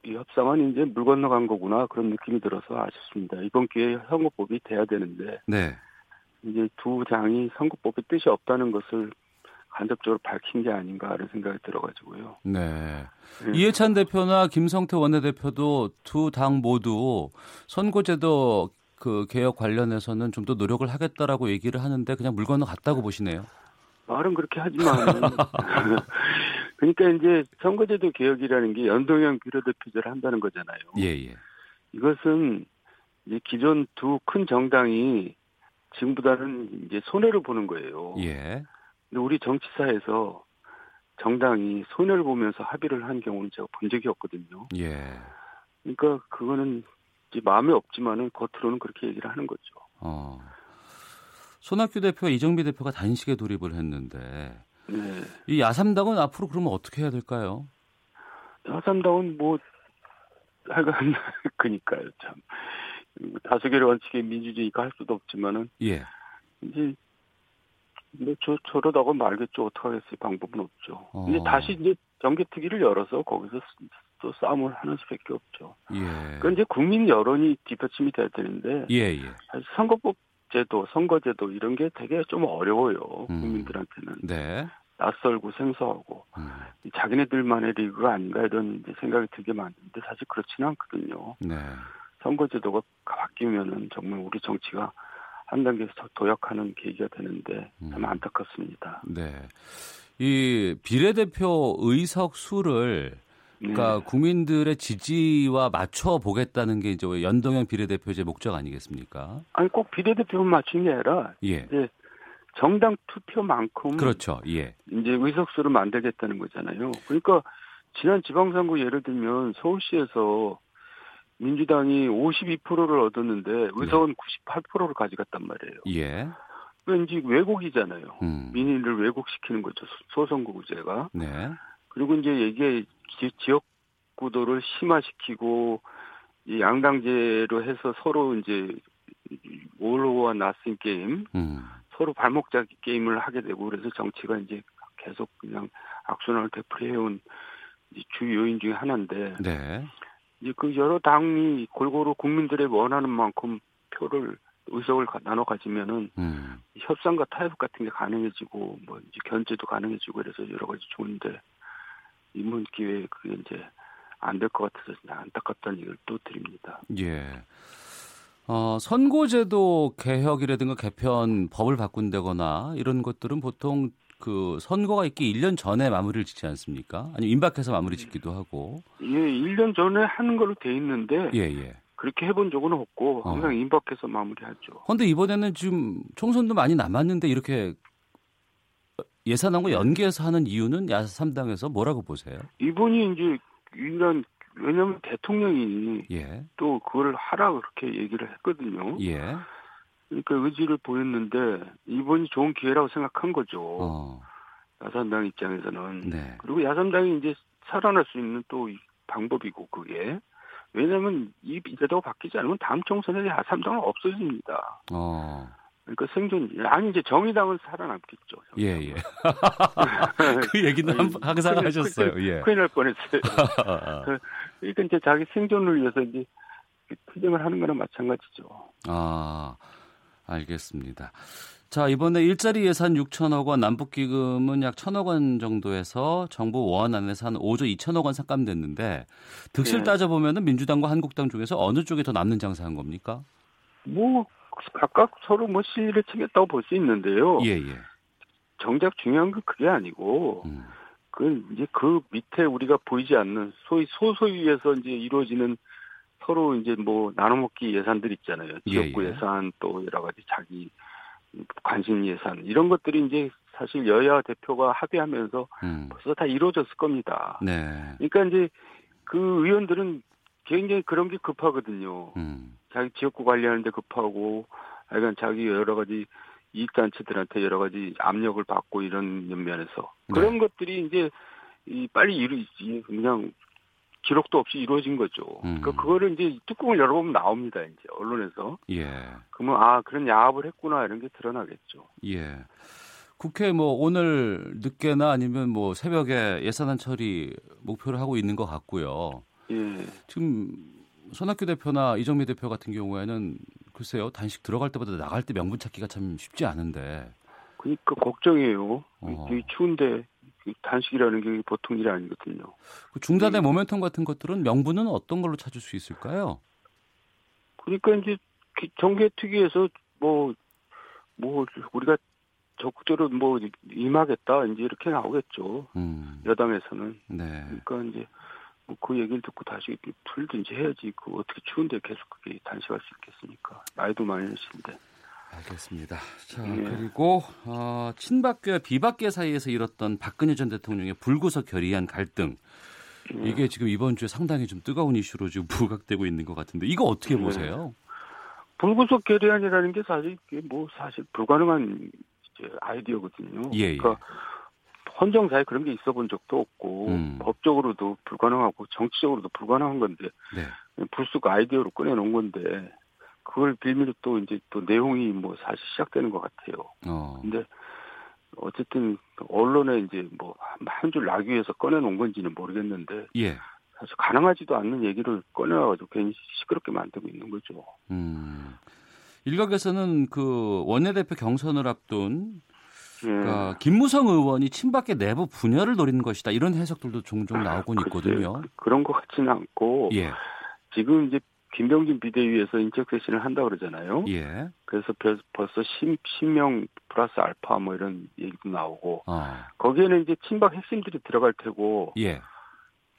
이 협상은 이제 물 건너간 거구나 그런 느낌이 들어서 아쉽습니다. 이번 기회에 선거법이 돼야 되는데 네. 이제 두 당이 선거법의 뜻이 없다는 것을 간접적으로 밝힌 게 아닌가 하는 생각이 들어가지고요. 네. 네. 이해찬 대표나 김성태 원내대표도 두 당 모두 선거제도 그 개혁 관련해서는 좀 더 노력을 하겠다라고 얘기를 하는데 그냥 물 건너갔다고 보시네요. 말은 그렇게 하지만 그러니까 이제 선거제도 개혁이라는 게 연동형 비례대표제를 한다는 거잖아요. 예, 예. 이것은 이제 기존 두 큰 정당이 지금보다는 이제 손해를 보는 거예요. 예. 근데 우리 정치사에서 정당이 손해를 보면서 합의를 한 경우는 제가 본 적이 없거든요. 예. 그러니까 그거는 이제 마음에 없지만은 겉으로는 그렇게 얘기를 하는 거죠. 어. 손학규 대표, 이정미 대표가 단식에 돌입을 했는데 네. 이 야삼당은 앞으로 그러면 어떻게 해야 될까요? 야삼당은 뭐 하여간 그니까요 참 다수결의 원칙에 민주주의가 할 수도 없지만은 예. 이제 뭐 저 저러다가 말겠죠 어떻게 하겠어요 방법은 없죠. 어. 이제 다시 이제 정개특위를 열어서 거기서 또 싸움을 하는 수밖에 없죠. 예. 그 이제 국민 여론이 뒷받침이 돼야 되는데 예, 예. 선거법 제도, 선거제도 이런 게 되게 좀 어려워요. 음. 국민들한테는. 네. 낯설고 생소하고 음. 자기네들만의 리그가 아닌가 이런 생각이 들게 만드는데 사실 그렇지는 않거든요. 네. 선거제도가 바뀌면은 정말 우리 정치가 한 단계 더 도약하는 계기가 되는데 참 음. 안타깝습니다. 네. 이 비례대표 의석 수를 그러니까 네. 국민들의 지지와 맞춰 보겠다는 게 이제 연동형 비례대표제 목적 아니겠습니까? 아니 꼭 비례대표만 맞춘 게 아니라 예. 이제 정당 투표만큼 그렇죠. 예. 이제 의석수를 만들겠다는 거잖아요. 그러니까 지난 지방선거 예를 들면 서울시에서 민주당이 52%를 얻었는데 의석은 98%를 가져갔단 말이에요. 예. 왠지 왜곡이잖아요. 음. 민의를 왜곡시키는 거죠. 소선거구제가. 네. 그리고 이제 이게 지, 지역 구도를 심화시키고 이 양당제로 해서 서로 이제 올로와 나스 게임, 음. 서로 발목 잡기 게임을 하게 되고 그래서 정치가 이제 계속 그냥 악순환을 되풀이해온 주 요인 중에 하나인데 네. 이제 그 여러 당이 골고루 국민들의 원하는 만큼 표를 의석을 가- 나눠 가지면은 음. 협상과 타협 같은 게 가능해지고 뭐 이제 견제도 가능해지고 그래서 여러 가지 좋은데 이번 기회에 그게 이제 안 될 것 같아서 안타깝다는 얘기를 또 드립니다. 예. 어, 선거제도 개혁이라든가 개편, 법을 바꾼다거나 이런 것들은 보통 그 선거가 있기 1년 전에 마무리를 짓지 않습니까? 아니 임박해서 마무리 짓기도 하고. 예, 1년 전에 하는 걸로 돼 있는데 예, 예. 그렇게 해본 적은 없고 항상 어. 임박해서 마무리하죠. 근데 이번에는 지금 총선도 많이 남았는데 이렇게 예산안과 연계해서 하는 이유는 야3당에서 뭐라고 보세요? 이분이 이제 이런 왜냐하면 대통령이 예. 또 그걸 하라 그렇게 얘기를 했거든요. 예. 그러니까 의지를 보였는데 이번이 좋은 기회라고 생각한 거죠. 어. 야삼당 입장에서는. 네. 그리고 야삼당이 이제 살아날 수 있는 또이 방법이고 그게 왜냐하면 이 제도가 바뀌지 않으면 다음 총선에 야삼당은 없어집니다. 어. 그러니까 생존 아니 이제 정의당은 살아남겠죠. 예, 예. 그 얘기는 한, 항상 큰일- 하셨어요. 큰일- 예. 큰일 날 뻔했어요. 아, 그러니까 이제 자기 생존을 위해서 이제 투쟁을 하는 거나 마찬가지죠. 아, 알겠습니다. 자, 이번에 일자리 예산 6천억 원, 남북 기금은 약 1천억 원 정도에서 정부 원 안에서 한 5조 2천억 원 삭감됐는데 득실 네. 따져 보면 민주당과 한국당 중에서 어느 쪽이 더 남는 장사한 겁니까? 뭐 각각 서로 뭐 실리를 챙겼다고 볼 수 있는데요. 예, 예. 정작 중요한 건 그게 아니고 음, 그 이제 그 밑에 우리가 보이지 않는 소위 소소위에서 이제 이루어지는 서로 이제 뭐 나눠먹기 예산들 있잖아요. 지역구 예, 예. 예, 산또 여러 가지 자기 관심 예산 이런 것들이 이제 사실 여야 대표가 합의하면서 음. 벌써 다 이루어졌을 겁니다. 네. 그러니까 이제 그 의원들은 굉장히 그런 게 급하거든요. 음. 자기 지역구 관리하는데 급하고, 하여간 자기 여러 가지 이익단체들한테 여러 가지 압력을 받고 이런 면에서 네. 그런 것들이 이제 이 빨리 이루 이 그냥 기록도 없이 이루어진 거죠. 음. 그러니까 그거를 이제 뚜껑을 열어보면 나옵니다. 이제 언론에서 예. 그러면 아 그런 야합을 했구나 이런 게 드러나겠죠. 예. 국회 뭐 오늘 늦게나 아니면 뭐 새벽에 예산안 처리 목표를 하고 있는 것 같고요. 예. 지금 손학규 대표나 이정미 대표 같은 경우에는 글쎄요 단식 들어갈 때보다 나갈 때 명분 찾기가 참 쉽지 않은데. 그러니까 걱정이에요. 어. 이 추운데 단식이라는 게 보통 일이 아니거든요. 그 중단의 음. 모멘텀 같은 것들은 명분은 어떤 걸로 찾을 수 있을까요? 그러니까 이제 기- 정계 특위에서 뭐, 뭐, 우리가 적극적으로 뭐 임하겠다, 이제 이렇게 나오겠죠. 음, 여당에서는. 네. 그러니까 이제 뭐 그 얘기를 듣고 다시 풀든지 해야지. 그 어떻게 추운데 계속 그게 단식할 수 있겠습니까? 나이도 많으신데. 알겠습니다. 자 예. 그리고 어, 친박과 비박계 사이에서 일었던 박근혜 전 대통령의 불구속 결의안 갈등 예. 이게 지금 이번 주에 상당히 좀 뜨거운 이슈로 지금 부각되고 있는 것 같은데 이거 어떻게 네. 보세요? 불구속 결의안이라는 게 사실 뭐 사실 불가능한 아이디어거든요. 예, 예. 그러니까 헌정사에 그런 게 있어 본 적도 없고 음. 법적으로도 불가능하고 정치적으로도 불가능한 건데 네. 불쑥 아이디어로 꺼내놓은 건데 그걸 빌미로 또 이제 또 내용이 뭐 사실 시작되는 것 같아요. 어. 근데 어쨌든 언론에 이제 뭐 한 줄 나기 위해서 꺼내놓은 건지는 모르겠는데 예. 사실 가능하지도 않는 얘기를 꺼내와가지고 괜히 시끄럽게 만들고 있는 거죠. 음. 일각에서는 그 원내대표 경선을 앞둔 예. 그러니까 김무성 의원이 친박계 내부 분열을 노리는 것이다 이런 해석들도 종종 나오곤 글쎄요. 있거든요. 그- 그런 것 같지는 않고 예. 지금 이제 김병진 비대위에서 인적 쇄신을 한다 그러잖아요. 예. 그래서 벌- 벌써 10, 10명 플러스 알파 뭐 이런 얘기도 나오고 어. 거기에는 이제 친박 핵심들이 들어갈 테고 예.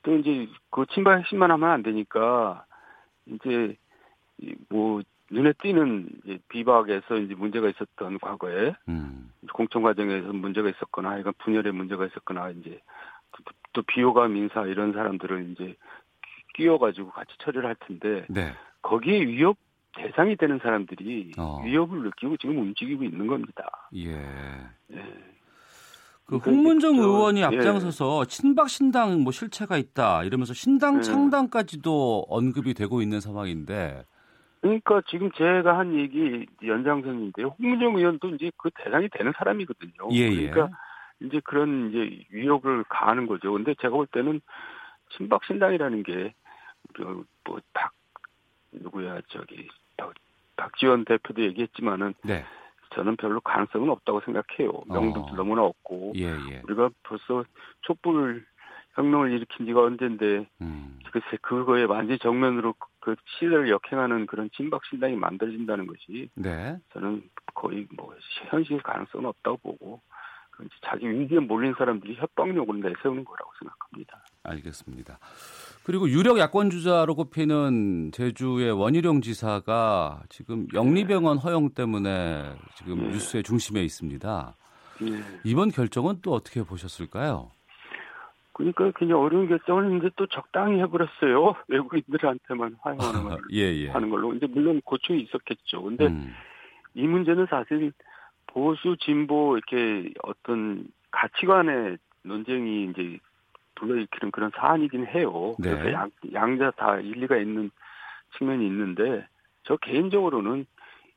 또 이제 그 친박 핵심만 하면 안 되니까 이제 이뭐 눈에 띄는 비박에서 이제 문제가 있었던 과거에 음. 공천 과정에서 문제가 있었거나 하여간 분열에 문제가 있었거나 이제 또- 또 비호감 인사 이런 사람들을 이제 끼워가지고 같이 처리를 할 텐데 네. 거기에 위협 대상이 되는 사람들이 어. 위협을 느끼고 지금 움직이고 있는 겁니다. 예. 예. 그 그러니까 홍문정 저- 의원이 예. 앞장서서 친박 신당 뭐 실체가 있다 이러면서 신당 예. 창당까지도 언급이 되고 있는 상황인데 그러니까 지금 제가 한 얘기 연장선인데요. 홍문정 의원도 이제 그 대상이 되는 사람이거든요. 예, 예. 그러니까 이제 그런 이제 위협을 가하는 거죠. 근데 제가 볼 때는 친박 신당이라는 게 뭐박 누구야 저기 박, 박 박지원 대표도 얘기했지만은 네. 저는 별로 가능성은 없다고 생각해요. 명분도 어. 너무나 없고 예, 예. 우리가 벌써 촛불 혁명을 일으킨 지가 언젠데 음. 글쎄 그거에 완전 히 정면으로 그- 그 시대를 역행하는 그런 친박 신당이 만들어진다는 것이 네. 저는 거의 뭐 현실 가능성은 없다고 보고 자기 위기에 몰린 사람들이 협박력을 내세우는 거라고 생각합니다. 알겠습니다. 그리고 유력 야권 주자로 꼽히는 제주의 원희룡 지사가 지금 영리병원 허용 때문에 지금 네. 뉴스의 중심에 있습니다. 예. 이번 결정은 또 어떻게 보셨을까요? 그러니까 그냥 어려운 결정을 했는데 또 적당히 해버렸어요. 외국인들한테만 허용하는 걸 예, 예. 하는 걸로. 이제 물론 고충이 있었겠죠. 근데 음. 이 문제는 사실 보수 진보 이렇게 어떤 가치관의 논쟁이 이제 불러일으키는 그런 사안이긴 해요. 네. 그래서 양, 양자 다 일리가 있는 측면이 있는데 저 개인적으로는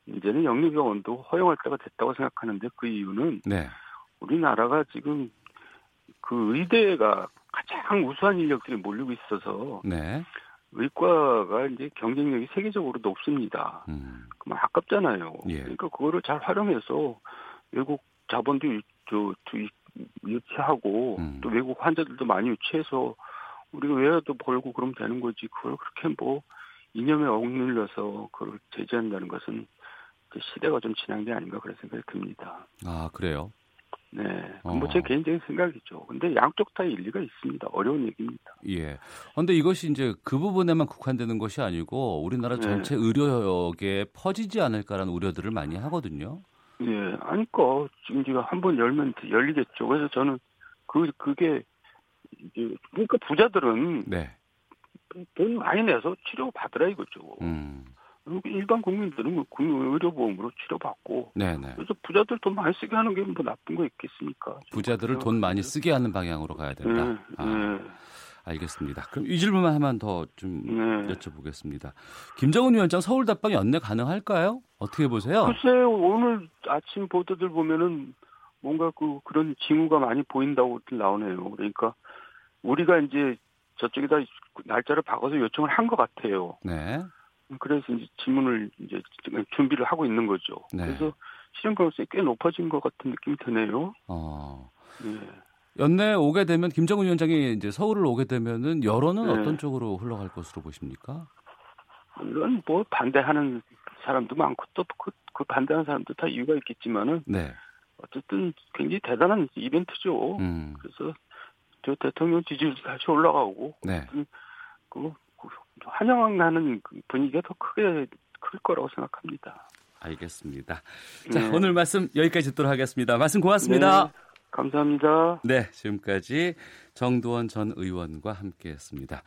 이제는 영리병원도 허용할 때가 됐다고 생각하는데 그 이유는 네. 우리나라가 지금 그 의대가 가장 우수한 인력들이 몰리고 있어서 네. 의과가 이제 경쟁력이 세계적으로 높습니다. 음. 그럼 아깝잖아요. 예. 그러니까 그거를 잘 활용해서 외국 자본도 유- 저, 유- 유치하고 음. 또 외국 환자들도 많이 유치해서 우리가 외화도 벌고 그러면 되는 거지. 그걸 그렇게 뭐 이념에 억눌려서 그걸 제재한다는 것은 시대가 좀 지난 게 아닌가 그런 생각이 듭니다. 아, 그래요? 네. 어. 뭐제 개인적인 생각이죠. 근데 양쪽 다 일리가 있습니다. 어려운 얘기입니다. 예. 그런데 이것이 이제 그 부분에만 국한되는 것이 아니고 우리나라 네. 전체 의료역에 퍼지지 않을까라는 우려들을 많이 하거든요. 예, 아니까 지금 제가 한 번 열면 열리겠죠. 그래서 저는 그 그게 이제 그러니까 부자들은 네. 돈 많이 내서 치료 받으라 이거죠. 음. 그리고 일반 국민들은 뭐 국민 의료보험으로 치료받고 네, 네. 그래서 부자들 돈 많이 쓰게 하는 게 뭐 나쁜 거 있겠습니까? 부자들을 돈 많이 쓰게 하는 방향으로 가야 네, 된다. 아, 네, 알겠습니다. 그럼 이 질문만 하면 더좀 네. 여쭤보겠습니다. 김정은 위원장 서울 답방 연내 가능할까요? 어떻게 보세요? 글쎄 오늘 아침 보도들 보면은 뭔가 그 그런 징후가 많이 보인다고 나오네요. 그러니까 우리가 이제 저쪽에다 날짜를 바꿔서 요청을 한 것 같아요. 네. 그래서 이제 질문을 이제 준비를 하고 있는 거죠. 네. 그래서 실현 가능성이 꽤 높아진 것 같은 느낌이 드네요. 어. 예. 연내 오게 되면 김정은 위원장이 이제 서울을 오게 되면은 여론은 네. 어떤 쪽으로 흘러갈 것으로 보십니까? 물론 뭐 반대하는 사람도 많고 또그 반대하는 사람도 다 이유가 있겠지만은 네. 어쨌든 굉장히 대단한 이벤트죠. 음. 그래서 저 대통령 지지율이 다시 올라가고 네. 그, 그 환영하는 그 분위기가 더 크게 클 거라고 생각합니다. 알겠습니다. 자, 네. 오늘 말씀 여기까지 듣도록 하겠습니다. 말씀 고맙습니다. 네, 감사합니다. 네, 지금까지 정두원 전 의원과 함께했습니다.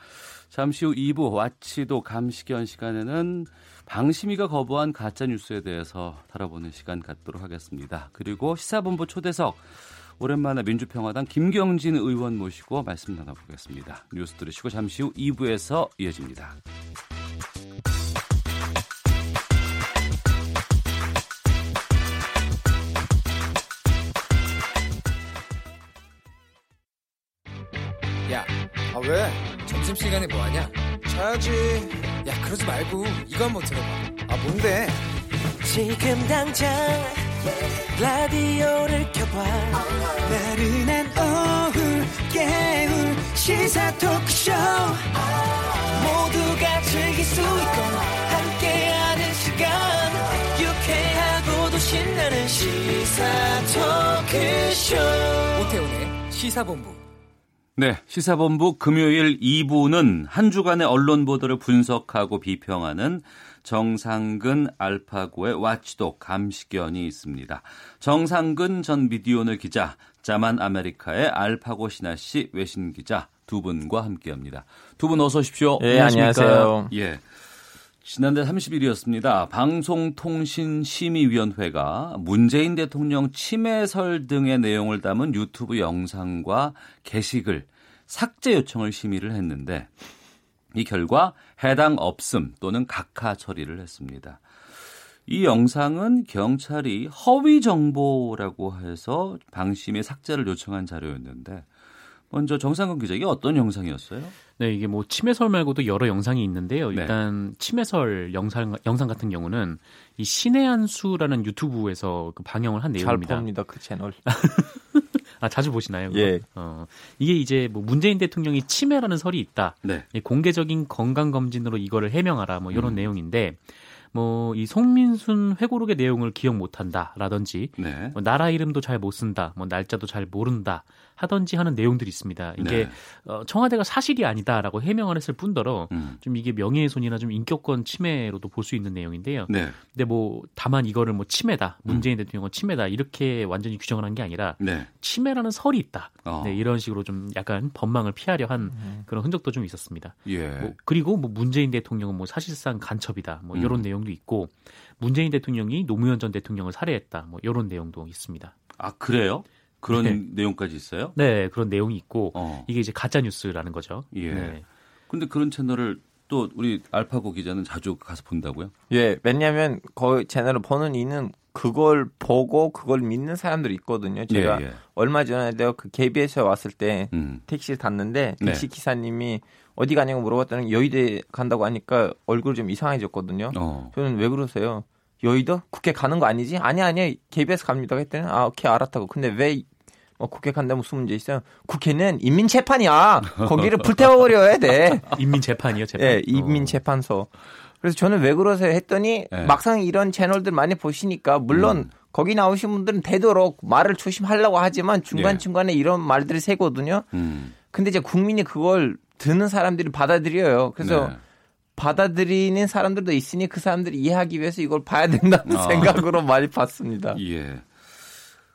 잠시 후 2부 와치도 감시견 시간에는 방심위가 거부한 가짜 뉴스에 대해서 다뤄보는 시간 갖도록 하겠습니다. 그리고 시사본부 초대석 오랜만에 민주평화당 김경진 의원 모시고 말씀 나눠보겠습니다. 뉴스 들으시고 잠시 후 2부에서 이어집니다. 야, 아 왜? 점심시간에 뭐하냐? 자야지. 야, 그러지 말고 이거 한번 들어봐. 아, 뭔데? 지금 당장 라디오를 켜봐. 나른한 오후 깨울 시사 토크쇼. 모두가 즐길 수 있고 함께하는 시간. 유쾌하고도 신나는 시사 토크쇼. 오태훈의 시사본부. 네, 시사본부 금요일 2부는 한 주간의 언론 보도를 분석하고 비평하는 정상근 알파고의 와치독 감시견이 있습니다. 정상근 전 미디어오늘 기자, 자만 아메리카의 알파고 신하 씨 외신 기자 두 분과 함께합니다. 두 분 어서 오십시오. 예, 안녕하세요. 예. 지난달 30일이었습니다. 방송통신심의위원회가 문재인 대통령 침해설 등의 내용을 담은 유튜브 영상과 게시글 삭제 요청을 심의를 했는데 이 결과 해당 없음 또는 각하 처리를 했습니다. 이 영상은 경찰이 허위 정보라고 해서 방심의 삭제를 요청한 자료였는데 먼저 정상근 기자 이게 어떤 영상이었어요? 네, 이게 뭐 침해설 말고도 여러 영상이 있는데요. 네. 일단 침해설 영상 영상 같은 경우는 이 신의 한 수라는 유튜브에서 그 방영을 한잘 내용입니다. 봅니다 그 채널. 아 자주 보시나요? 예. 어, 이게 이제 뭐 문재인 대통령이 치매라는 설이 있다. 네. 이 공개적인 건강 검진으로 이거를 해명하라. 뭐 이런 음. 내용인데 뭐 이 송민순 회고록의 내용을 기억 못한다 라든지 네. 뭐 나라 이름도 잘 못 쓴다, 뭐 날짜도 잘 모른다 하던지 하는 내용들이 있습니다. 이게 네. 어, 청와대가 사실이 아니다라고 해명을 했을 뿐더러 음. 좀 이게 명예훼손이나 좀 인격권 침해로도 볼 수 있는 내용인데요. 네. 근데 뭐 다만 이거를 뭐 침해다, 음. 문재인 대통령은 침해다 이렇게 완전히 규정을 한 게 아니라 네. 침해라는 설이 있다. 어. 네, 이런 식으로 좀 약간 법망을 피하려 한 음. 그런 흔적도 좀 있었습니다. 예. 뭐 그리고 뭐 문재인 대통령은 뭐 사실상 간첩이다. 뭐 이런 음. 내용도 있고 문재인 대통령이 노무현 전 대통령을 살해했다. 뭐 이런 내용도 있습니다. 아 그래요? 그런 네. 내용까지 있어요? 네, 그런 내용이 있고 어. 이게 이제 가짜 뉴스라는 거죠. 예. 네. 근데 그런 채널을 또 우리 알파고 기자는 자주 가서 본다고요? 예, 왜냐하면 그 채널을 보는 이는 그걸 보고 그걸 믿는 사람들이 있거든요. 제가 예, 예. 얼마 전에도 그 KBS에 왔을 때 음. 택시를 탔는데 네. 택시 기사님이 어디 가냐고 물어봤더니 여의도에 간다고 하니까 얼굴 좀 이상해졌거든요. 어. 저는 왜 그러세요? 여의도 국회 가는 거 아니지? 아니 아니 KBS 갑니다 했더니 아 오케이 알았다고. 근데 왜뭐 국회 간다 무슨 문제 있어요? 국회는 인민 재판이야. 거기를 불태워버려야 돼. 인민 재판이요, 재판. 예, 인민 재판소. 그래서 저는 왜 그러세요 했더니 예. 막상 이런 채널들 많이 보시니까 물론 음. 거기 나오신 분들은 되도록 말을 조심하려고 하지만 예. 중간중간에 이런 말들이 새거든요. 음. 근데 이제 국민이 그걸 듣는 사람들이 받아들여요. 그래서 네. 받아들이는 사람들도 있으니 그 사람들이 이해하기 위해서 이걸 봐야 된다는 아. 생각으로 많이 봤습니다. 예.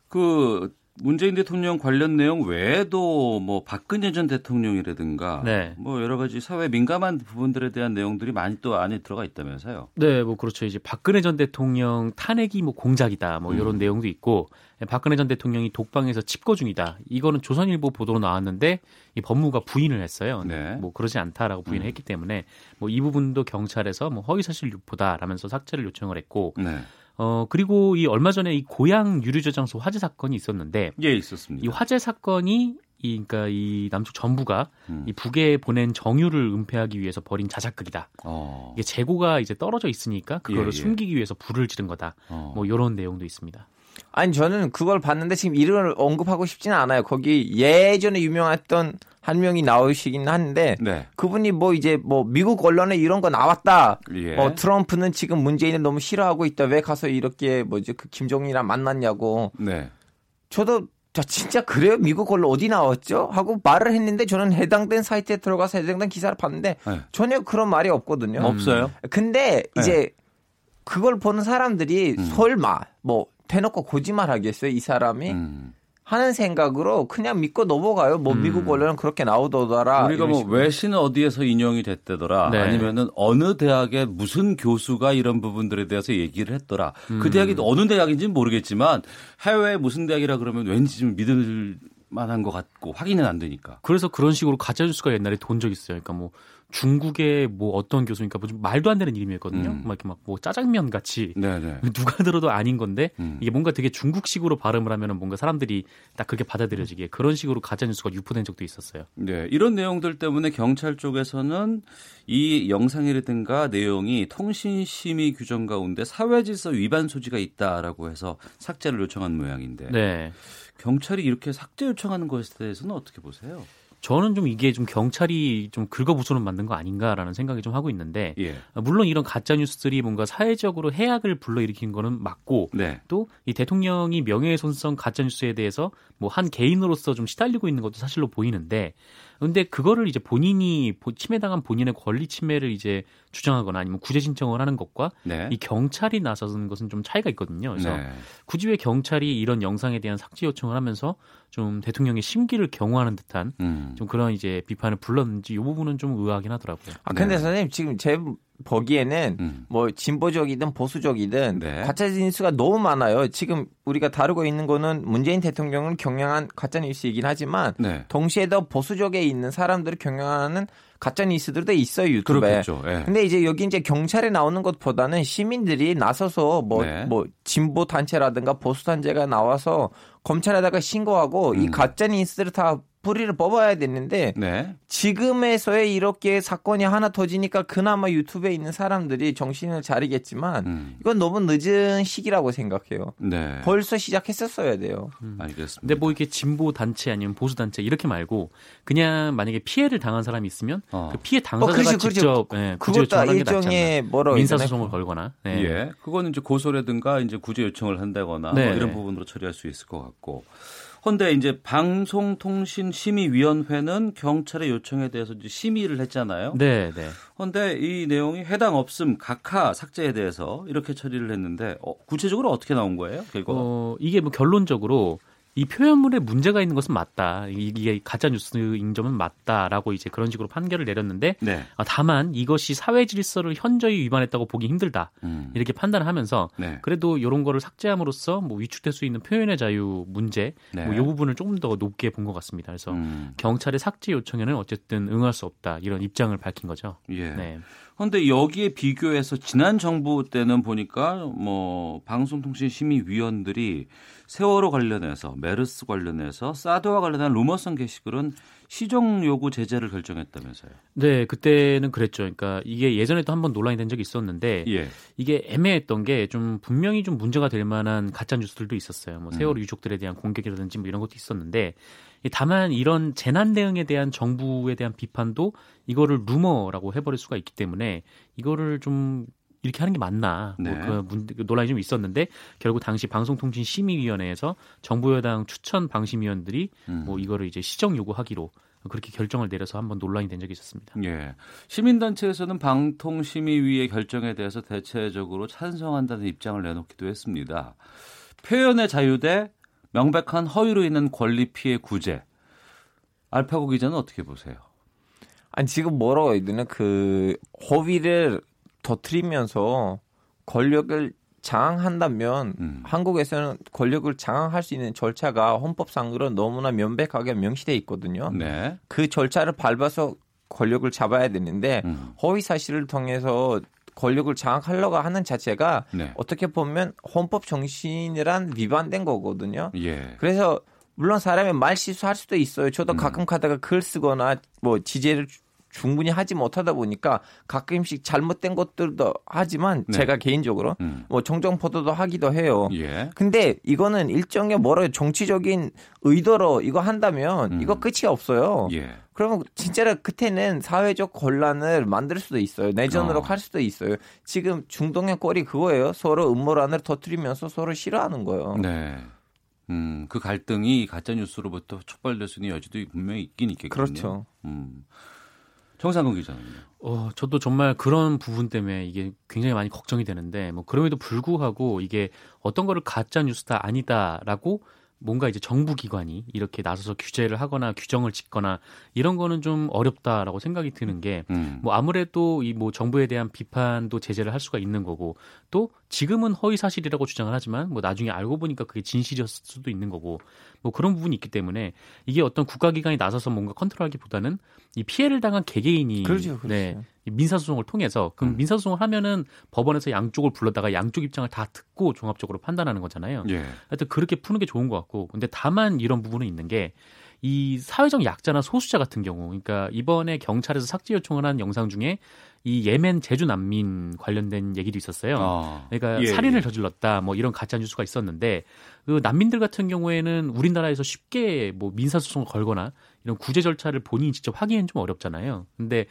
그 문재인 대통령 관련 내용 외에도 뭐 박근혜 전 대통령이라든가 네. 뭐 여러 가지 사회 민감한 부분들에 대한 내용들이 많이 또 안에 들어가 있다면서요. 네, 뭐 그렇죠. 이제 박근혜 전 대통령 탄핵이 뭐 공작이다, 뭐 이런 음. 내용도 있고 박근혜 전 대통령이 독방에서 칩거 중이다. 이거는 조선일보 보도로 나왔는데 이 법무가 부인을 했어요. 네. 뭐 그러지 않다라고 부인을 음. 했기 때문에 뭐 이 부분도 경찰에서 뭐 허위사실 유포다라면서 삭제를 요청을 했고 네. 어 그리고 이 얼마 전에 이 고향 유류 저장소 화재 사건이 있었는데 예, 있었습니다. 이 화재 사건이 이 그러니까 이 남쪽 정부가 음. 이 북에 보낸 정유를 은폐하기 위해서 벌인 자작극이다. 어. 이게 재고가 이제 떨어져 있으니까 그거를 예, 예. 숨기기 위해서 불을 지른 거다. 어. 뭐 이런 내용도 있습니다. 아니 저는 그걸 봤는데 지금 이름을 언급하고 싶지는 않아요. 거기 예전에 유명했던 한 명이 나오시긴 하는데 네. 그분이 뭐 이제 뭐 미국 언론에 이런 거 나왔다. 예. 어, 트럼프는 지금 문재인을 너무 싫어하고 있다. 왜 가서 이렇게 뭐지 그 김정일이랑 만났냐고. 네. 저도 저 진짜 그래요? 미국 언론 어디 나왔죠? 하고 말을 했는데 저는 해당된 사이트에 들어가서 해당된 기사를 봤는데 네. 전혀 그런 말이 없거든요. 없어요? 근데 이제 그걸 보는 사람들이 음. 설마 뭐 대놓고 거짓말 하겠어요? 이 사람이 음. 하는 생각으로 그냥 믿고 넘어가요. 뭐 음. 미국 언론은 그렇게 나오더라. 우리가 뭐 식으로. 외신은 어디에서 인용이 됐다더라 네. 아니면은 어느 대학의 무슨 교수가 이런 부분들에 대해서 얘기를 했더라 음. 그 대학이 어느 대학인지는 모르겠지만 해외 무슨 대학이라 그러면 왠지 좀 믿을 만한 것 같고 확인은 안 되니까 그래서 그런 식으로 가짜 뉴스가 옛날에 돈 적 있어요. 그러니까 뭐 중국의 뭐 어떤 교수니까 뭐 좀 말도 안 되는 이름이었거든요. 음. 막 이렇게 막 뭐 짜장면 같이 네네 누가 들어도 아닌 건데 음. 이게 뭔가 되게 중국식으로 발음을 하면은 뭔가 사람들이 딱 그게 받아들여지게 그런 식으로 가짜 뉴스가 유포된 적도 있었어요. 네, 이런 내용들 때문에 경찰 쪽에서는 이 영상이라든가 내용이 통신심의 규정 가운데 사회질서 위반 소지가 있다라고 해서 삭제를 요청한 모양인데 네. 경찰이 이렇게 삭제 요청하는 것에 대해서는 어떻게 보세요? 저는 좀 이게 좀 경찰이 좀 긁어부스럼 만든 거 아닌가라는 생각이 좀 하고 있는데 예. 물론 이런 가짜 뉴스들이 뭔가 사회적으로 해악을 불러일으키는 거는 맞고 네. 또이 대통령이 명예훼손성 가짜 뉴스에 대해서 뭐 한 개인으로서 좀 시달리고 있는 것도 사실로 보이는데 근데 그거를 이제 본인이 보- 침해당한 본인의 권리 침해를 이제 주장하거나 아니면 구제 신청을 하는 것과 네. 이 경찰이 나서는 것은 좀 차이가 있거든요. 그래서 네. 굳이 왜 경찰이 이런 영상에 대한 삭제 요청을 하면서 좀 대통령의 심기를 경호하는 듯한 음. 좀 그런 이제 비판을 불렀는지 이 부분은 좀 의아하긴 하더라고요. 아 근데 네. 선생님 지금 제 보기에는 음. 뭐 진보적이든 보수적이든 네. 가짜 뉴스가 너무 많아요. 지금 우리가 다루고 있는 거는 문재인 대통령을 경영한 가짜 뉴스이긴 하지만 네. 동시에 더 보수적에 있는 사람들을 경영하는 가짜 뉴스들도 있어요 유튜브에. 그렇겠죠. 예. 근데 이제 여기 이제 경찰에 나오는 것보다는 시민들이 나서서 뭐뭐 네. 진보 단체라든가 보수 단체가 나와서 검찰에다가 신고하고 이 음. 가짜 뉴스를 다 뿌리를 뽑아야 되는데 네. 지금에서의 이렇게 사건이 하나 터지니까 그나마 유튜브에 있는 사람들이 정신을 차리겠지만 음. 이건 너무 늦은 시기라고 생각해요. 네. 벌써 시작했었어야 돼요. 알겠습니다. 근데 뭐 이게 진보 단체 아니면 보수 단체 이렇게 말고 그냥 만약에 피해를 당한 사람이 있으면 어. 그 피해 당사자가 어, 그렇죠. 직접 예, 구제 그것도 요청하는 게 낫지 일종의 않나. 뭐라고 민사 소송을 걸거나. 네. 예. 그거는 이제 고소라든가 이제 구제 요청을 한다거나 네. 뭐 이런 부분으로 처리할 수 있을 것 같고. 헌데 이제 방송통신심의위원회는 경찰의 요청에 대해서 이제 심의를 했잖아요. 네, 네. 헌데 이 내용이 해당 없음 각하 삭제에 대해서 이렇게 처리를 했는데 어, 구체적으로 어떻게 나온 거예요? 결과가? 어, 이게 뭐 결론적으로 이 표현물에 문제가 있는 것은 맞다. 이- 이게 가짜 뉴스인 점은 맞다라고 이제 그런 식으로 판결을 내렸는데 네. 아, 다만 이것이 사회 질서를 현저히 위반했다고 보기 힘들다. 음. 이렇게 판단을 하면서 네. 그래도 이런 거를 삭제함으로써 뭐 위축될 수 있는 표현의 자유 문제 네. 뭐이 부분을 조금 더 높게 본 것 같습니다. 그래서 음. 경찰의 삭제 요청에는 어쨌든 응할 수 없다 이런 입장을 밝힌 거죠. 예. 네. 그런데 여기에 비교해서 지난 정부 때는 보니까 뭐 방송통신심의위원들이 세월호 관련해서 메르스 관련해서 사드와 관련한 루머성 게시글은 시정 요구 제재를 결정했다면서요. 네, 그때는 그랬죠. 그러니까 이게 예전에도 한번 논란이 된 적이 있었는데 예. 이게 애매했던 게 좀 분명히 좀 문제가 될 만한 가짜 뉴스들도 있었어요. 뭐 음. 세월호 유족들에 대한 공격이라든지 뭐 이런 것도 있었는데 다만 이런 재난 대응에 대한 정부에 대한 비판도 이거를 루머라고 해버릴 수가 있기 때문에 이거를 좀 이렇게 하는 게 맞나 네. 뭐 그 문- 그 논란이 좀 있었는데 결국 당시 방송통신심의위원회에서 정부 여당 추천 방심위원들이 음. 뭐 이거를 이제 시정 요구하기로 그렇게 결정을 내려서 한번 논란이 된 적이 있었습니다. 예. 시민단체에서는 방통심의위의 결정에 대해서 대체적으로 찬성한다는 입장을 내놓기도 했습니다. 표현의 자유 대 명백한 허위로 인한 권리 피해 구제. 알파고 기자는 어떻게 보세요? 아니 지금 뭐라고 해야 되나 그 허위를 터트리면서 권력을 장악한다면 음. 한국에서는 권력을 장악할 수 있는 절차가 헌법상으로 너무나 명백하게 명시돼 있거든요. 네. 그 절차를 밟아서 권력을 잡아야 되는데 음. 허위 사실을 통해서 권력을 장악하려고 하는 자체가 네. 어떻게 보면 헌법 정신이란 위반된 거거든요. 예. 그래서 물론 사람이 말 실수할 수도 있어요. 저도 음. 가끔 가다가 글 쓰거나 뭐 지제를 주- 충분히 하지 못하다 보니까 가끔씩 잘못된 것들도 하지만 네. 제가 개인적으로 음. 뭐 정정 보도도 하기도 해요. 예. 근데 이거는 일종의 뭐라 정치적인 의도로 이거 한다면 음. 이거 끝이 없어요. 예. 그러면 진짜로 끝에는 사회적 혼란을 만들 수도 있어요. 내전으로 어. 갈 수도 있어요. 지금 중동의 꼴이 그거예요. 서로 음모란을 터뜨리면서 서로 싫어하는 거예요. 네. 음, 그 갈등이 가짜 뉴스로부터 촉발될 수 있는 여지도 분명히 있긴 있겠군요. 그렇죠. 음. 정상근 기자는요. 어, 저도 정말 그런 부분 때문에 이게 굉장히 많이 걱정이 되는데, 뭐, 그럼에도 불구하고 이게 어떤 거를 가짜 뉴스다 아니다라고 뭔가 이제 정부 기관이 이렇게 나서서 규제를 하거나 규정을 짓거나 이런 거는 좀 어렵다라고 생각이 드는 게, 음. 뭐 아무래도 이 뭐 정부에 대한 비판도 제재를 할 수가 있는 거고 또 지금은 허위 사실이라고 주장을 하지만 뭐 나중에 알고 보니까 그게 진실이었을 수도 있는 거고 뭐 그런 부분이 있기 때문에 이게 어떤 국가 기관이 나서서 뭔가 컨트롤하기보다는 이 피해를 당한 개개인이 그렇죠, 그렇죠. 네, 이 민사소송을 통해서 그럼 음. 민사소송을 하면은 법원에서 양쪽을 불러다가 양쪽 입장을 다 듣고 종합적으로 판단하는 거잖아요. 예. 하여튼 그렇게 푸는 게 좋은 것 같고 근데 다만 이런 부분은 있는 게 이 사회적 약자나 소수자 같은 경우 그러니까 이번에 경찰에서 삭제 요청을 한 영상 중에 이 예멘 제주 난민 관련된 얘기도 있었어요. 아, 그러니까 예, 살인을 예. 저질렀다 뭐 이런 가짜 뉴스가 있었는데 그 난민들 같은 경우에는 우리나라에서 쉽게 뭐 민사 소송을 걸거나 이런 구제 절차를 본인이 직접 하기엔 좀 어렵잖아요. 근데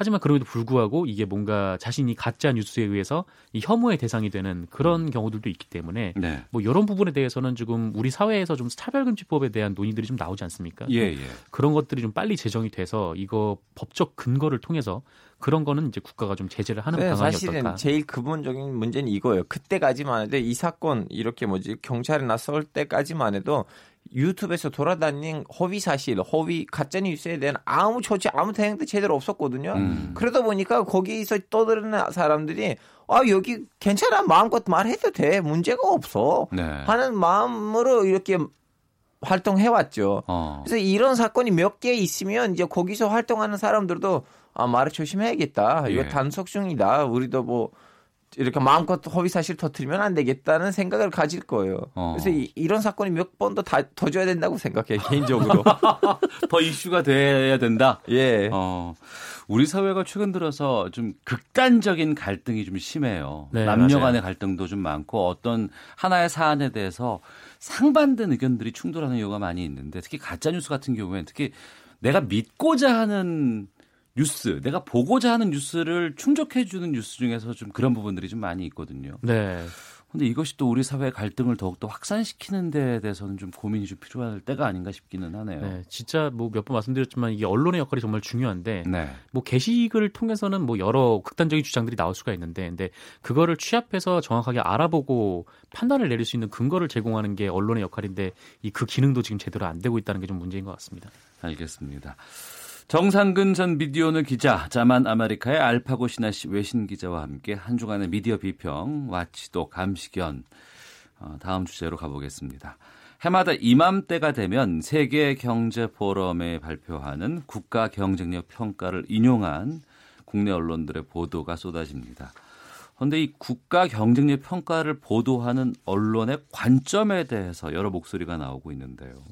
하지만 그럼에도 불구하고 이게 뭔가 자신이 가짜 뉴스에 의해서 이 혐오의 대상이 되는 그런 경우들도 있기 때문에 네. 뭐 이런 부분에 대해서는 지금 우리 사회에서 좀 차별금지법에 대한 논의들이 좀 나오지 않습니까? 예, 예. 그런 것들이 좀 빨리 제정이 돼서 이거 법적 근거를 통해서 그런 거는 이제 국가가 좀 제재를 하는 네, 방안이 사실은 어떨까? 제일 근본적인 문제는 이거예요. 그때까지만 해도 이 사건 이렇게 뭐지 경찰에 나설 때까지만 해도 유튜브에서 돌아다닌 허위 사실, 허위 가짜 뉴스에 대한 아무 조치, 아무 대응도 제대로 없었거든요. 음. 그러다 보니까 거기서 떠드는 사람들이 아 여기 괜찮아 마음껏 말해도 돼 문제가 없어 네. 하는 마음으로 이렇게 활동해 왔죠. 어. 그래서 이런 사건이 몇 개 있으면 이제 거기서 활동하는 사람들도 아 말을 조심해야겠다. 이거 예. 단속 중이다. 우리도 뭐 이렇게 마음껏 허위 사실 터트리면 안 되겠다는 생각을 가질 거예요. 어. 그래서 이, 런 사건이 몇 번더더 줘야 된다고 생각해 요 개인적으로. 더 이슈가 돼야 된다. 예. 어, 우리 사회가 최근 들어서 좀 극단적인 갈등이 좀 심해요. 네, 남녀 맞아요. 간의 갈등도 좀 많고 어떤 하나의 사안에 대해서 상반된 의견들이 충돌하는 경우가 많이 있는데 특히 가짜 뉴스 같은 경우에는 특히 내가 믿고자 하는 뉴스, 내가 보고자 하는 뉴스를 충족해 주는 뉴스 중에서 좀 그런 부분들이 좀 많이 있거든요. 네. 근데 이것이 또 우리 사회의 갈등을 더욱더 확산시키는 데에 대해서는 좀 고민이 좀 필요할 때가 아닌가 싶기는 하네요. 네, 진짜 뭐 몇 번 말씀드렸지만 이게 언론의 역할이 정말 중요한데 네. 뭐 게시글을 통해서는 뭐 여러 극단적인 주장들이 나올 수가 있는데 근데 그거를 취합해서 정확하게 알아보고 판단을 내릴 수 있는 근거를 제공하는 게 언론의 역할인데 이 그 기능도 지금 제대로 안 되고 있다는 게 좀 문제인 것 같습니다. 알겠습니다. 정상근 전 미디어오늘 기자, 자만 아메리카의 알파고 신하 씨 외신 기자와 함께 한 주간의 미디어 비평, 와치도 감시견 어, 다음 주제로 가보겠습니다. 해마다 이맘때가 되면 세계 경제 포럼에 발표하는 국가 경쟁력 평가를 인용한 국내 언론들의 보도가 쏟아집니다. 그런데 이 국가 경쟁력 평가를 보도하는 언론의 관점에 대해서 여러 목소리가 나오고 있는데요.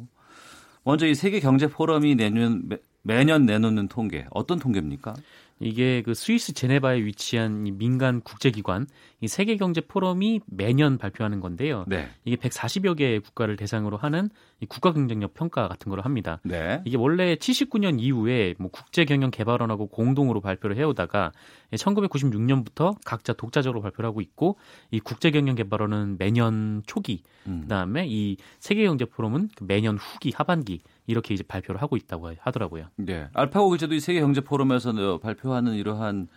먼저 이 세계 경제 포럼이 내년 매, 매년 내놓는 통계 어떤 통계입니까? 이게 그 스위스 제네바에 위치한 이 민간 국제기관 이 세계 경제 포럼이 매년 발표하는 건데요. 네. 이게 140여 개의 국가를 대상으로 하는 이 국가 경쟁력 평가 같은 걸 합니다. 네. 이게 원래 79년 이후에 뭐 국제 경영 개발원하고 공동으로 발표를 해오다가 1996년부터 각자 독자적으로 발표를 하고 있고 이 국제 경영 개발원은 매년 초기, 음. 그다음에 이 세계 경제 포럼은 그 매년 후기, 하반기 이렇게 이제 발표를 하고 있다고 하더라고요. 네. 알파고 기자도 이 세계 경제 포럼에서 발표하는 이러한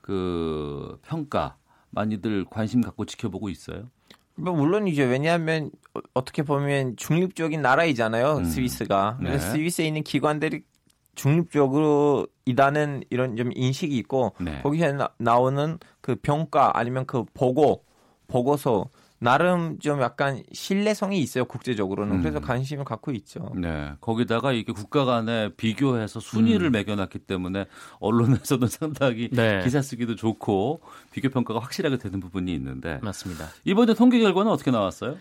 그 평가 많이들 관심 갖고 지켜보고 있어요. 뭐 물론이죠. 왜냐하면 어- 어떻게 보면 중립적인 나라이잖아요. 음. 스위스가. 네. 그래서 스위스에 있는 기관들이 중립적으로 이다는 이런 좀 인식이 있고 네. 거기서 나, 나오는 그 평가 아니면 그 보고 보고서 나름 좀 약간 신뢰성이 있어요 국제적으로는 음. 그래서 관심을 갖고 있죠. 네. 거기다가 이게 국가 간에 비교해서 순위를 음. 매겨놨기 때문에 언론에서도 상당히 네. 기사 쓰기도 좋고 비교 평가가 확실하게 되는 부분이 있는데 맞습니다. 이번에 통계 결과는 어떻게 나왔어요?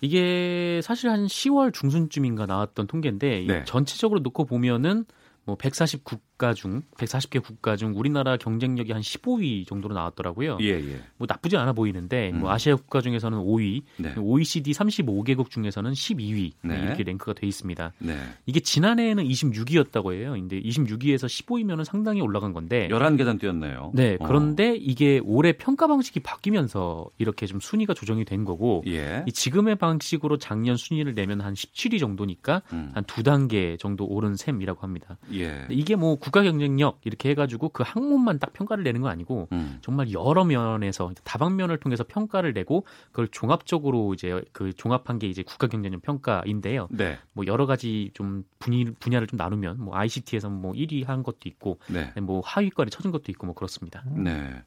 이게 사실 한 10월 중순쯤인가 나왔던 통계인데 이 네. 전체적으로 놓고 보면은 뭐 140 국가 중 140개 국가 중 우리나라 경쟁력이 한 15위 정도로 나왔더라고요. 예, 예. 뭐 나쁘지 않아 보이는데 음. 뭐 아시아 국가 중에서는 5위, 네. OECD 35개국 중에서는 12위 네. 이렇게 랭크가 돼 있습니다. 네. 이게 지난해에는 26위였다고 해요. 근데 26위에서 15위면은 상당히 올라간 건데 11계단 뛰었네요. 네, 어. 그런데 이게 올해 평가 방식이 바뀌면서 이렇게 좀 순위가 조정이 된 거고 예. 이 지금의 방식으로 작년 순위를 내면 한 17위 정도니까 음. 한두 단계 정도 오른 셈이라고 합니다. 예. 이게 뭐 국가 경쟁력 이렇게 해가지고 그 항목만 딱 평가를 내는 건 아니고 음. 정말 여러 면에서 다방면을 통해서 평가를 내고 그걸 종합적으로 이제 그 종합한 게 이제 국가 경쟁력 평가인데요. 네. 뭐 여러 가지 좀 분야, 분야를 좀 나누면 뭐 ICT에서 뭐 1위 한 것도 있고 네. 뭐 하위권에 쳐진 것도 있고 뭐 그렇습니다. 네.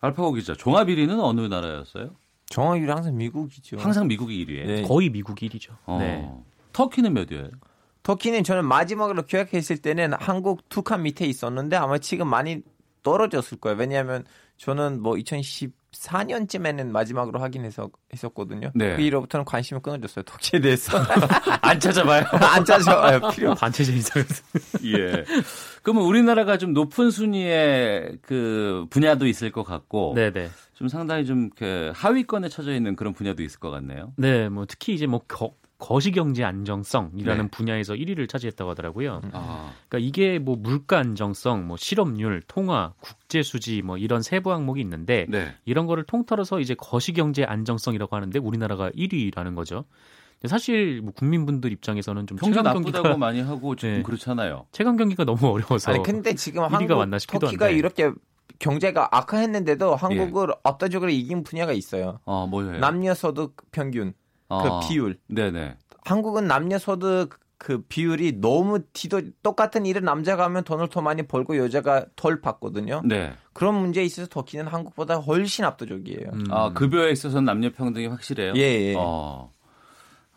알파고 기자, 종합 1위는 어느 나라였어요? 정확히 항상 미국이죠. 항상 미국이 1위에. 네. 거의 미국 1위죠. 어. 네. 터키는 몇 위예요? 터키는 저는 마지막으로 기획했을 때는 한국 두 칸 밑에 있었는데 아마 지금 많이 떨어졌을 거예요. 왜냐하면 저는 뭐 2014년쯤에는 마지막으로 확인해서 했었거든요. 네. 그 이후로부터는 관심이 끊어졌어요. 터키에 대해서 안 찾아봐요. 안 찾아요. 필요. 반체제 인상. 예. 그러면 우리나라가 좀 높은 순위의 그 분야도 있을 것 같고, 네네. 좀 상당히 좀 이렇게 하위권에 처져 있는 그런 분야도 있을 것 같네요. 네, 뭐 특히 이제 뭐 거, 거시경제 안정성이라는 네. 분야에서 1위를 차지했다고 하더라고요. 아, 그러니까 이게 뭐 물가 안정성, 뭐 실업률, 통화, 국제 수지 뭐 이런 세부 항목이 있는데 네. 이런 거를 통틀어서 이제 거시경제 안정성이라고 하는데 우리나라가 1위라는 거죠. 사실 뭐 국민분들 입장에서는 좀 최강 나쁘다고 경기가 많이 하고 지금 네. 그렇잖아요. 최강 경기가 너무 어려워서 아니 근데 지금 1위가 한국 맞나 싶기도 터키가 한데. 이렇게 경제가 악화했는데도 한국을 압도적으로 이긴 분야가 있어요. 어, 뭐예요? 남녀 소득 평균 어, 그 비율. 네네. 한국은 남녀 소득 그 비율이 너무 뒤도 똑같은 일을 남자가 하면 돈을 더 많이 벌고 여자가 덜 받거든요. 네. 그런 문제에 있어서 터키는 한국보다 훨씬 압도적이에요. 음. 아, 급여에 있어서는 남녀 평등이 확실해요? 예, 예. 어.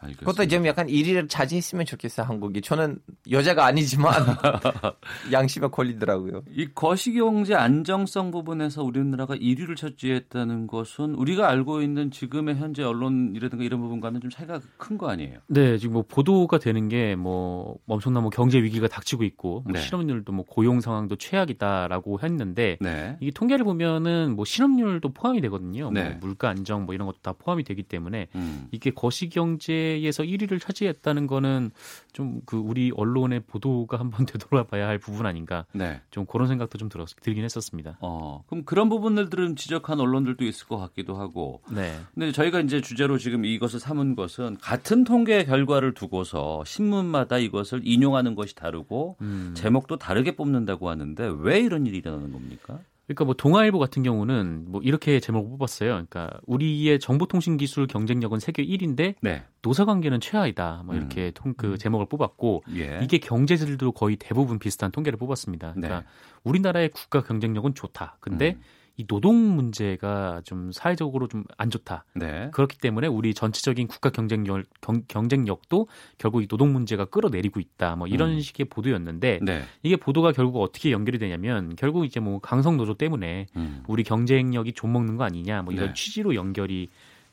알겠습니다. 그것도 좀 약간 1위를 차지했으면 좋겠어요, 한국이. 저는 여자가 아니지만 양심에 걸리더라고요. 이 거시경제 안정성 부분에서 우리나라가 1위를 차지했다는 것은 우리가 알고 있는 지금의 현재 언론이라든가 이런 부분과는 좀 차이가 큰 거 아니에요? 네, 지금 뭐 보도가 되는 게 뭐 엄청난 뭐 경제 위기가 닥치고 있고 뭐 네. 실업률도 뭐 고용 상황도 최악이다라고 했는데 네. 이게 통계를 보면은 뭐 실업률도 포함이 되거든요. 네. 뭐 물가 안정 뭐 이런 것도 다 포함이 되기 때문에 음. 이게 거시경제 에서 1위를 차지했다는 거는 좀 그 우리 언론의 보도가 한번 되돌아봐야 할 부분 아닌가. 네. 좀 그런 생각도 좀 들었, 들긴 했었습니다. 어, 그럼 그런 부분들은 지적한 언론들도 있을 것 같기도 하고. 네. 근데 저희가 이제 주제로 지금 이것을 삼은 것은 같은 통계 결과를 두고서 신문마다 이것을 인용하는 것이 다르고 음. 제목도 다르게 뽑는다고 하는데 왜 이런 일이 일어나는 겁니까? 그러니까 뭐 동아일보 같은 경우는 뭐 이렇게 제목을 뽑았어요. 그러니까 우리의 정보통신 기술 경쟁력은 세계 1인데 네. 노사 관계는 최하이다. 뭐 이렇게 통, 그 제목을 뽑았고 예. 이게 경제지들도 거의 대부분 비슷한 통계를 뽑았습니다. 그러니까 네. 우리나라의 국가 경쟁력은 좋다. 근데 음. 이 노동 문제가 좀 사회적으로 좀 안 좋다. 네. 그렇기 때문에 우리 전체적인 국가 경쟁력 경, 경쟁력도 결국 이 노동 문제가 끌어내리고 있다. 뭐 이런 음. 식의 보도였는데 네. 이게 보도가 결국 어떻게 연결이 되냐면 결국 이제 뭐 강성 노조 때문에 음. 우리 경쟁력이 좀 먹는 거 아니냐 뭐 이런 네. 취지로 연결이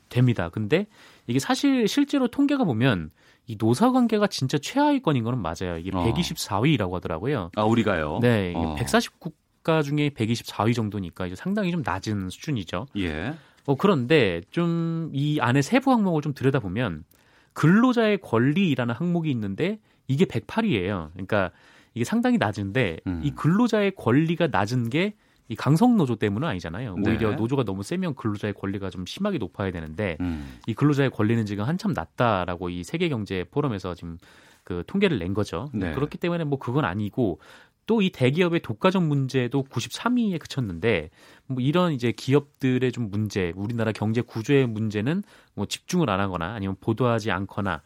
됩니다. 근데 이게 사실 실제로 통계가 보면 이 노사 관계가 진짜 최하위권인 거는 맞아요. 이게 어. 124위라고 하더라고요. 아, 우리가요? 네, 어. 140 국가 중에 124위 정도니까 이제 상당히 좀 낮은 수준이죠. 예. 어, 그런데 좀 이 안에 세부 항목을 좀 들여다보면 근로자의 권리라는 항목이 있는데 이게 108위예요. 그러니까 이게 상당히 낮은데 음. 이 근로자의 권리가 낮은 게 이 강성 노조 때문은 아니잖아요. 네. 오히려 노조가 너무 세면 근로자의 권리가 좀 심하게 높아야 되는데 음. 이 근로자의 권리는 지금 한참 낮다라고 이 세계 경제 포럼에서 지금 그 통계를 낸 거죠. 네. 그렇기 때문에 뭐 그건 아니고 또 이 대기업의 독과점 문제도 93위에 그쳤는데 뭐 이런 이제 기업들의 좀 문제, 우리나라 경제 구조의 문제는 뭐 집중을 안 하거나 아니면 보도하지 않거나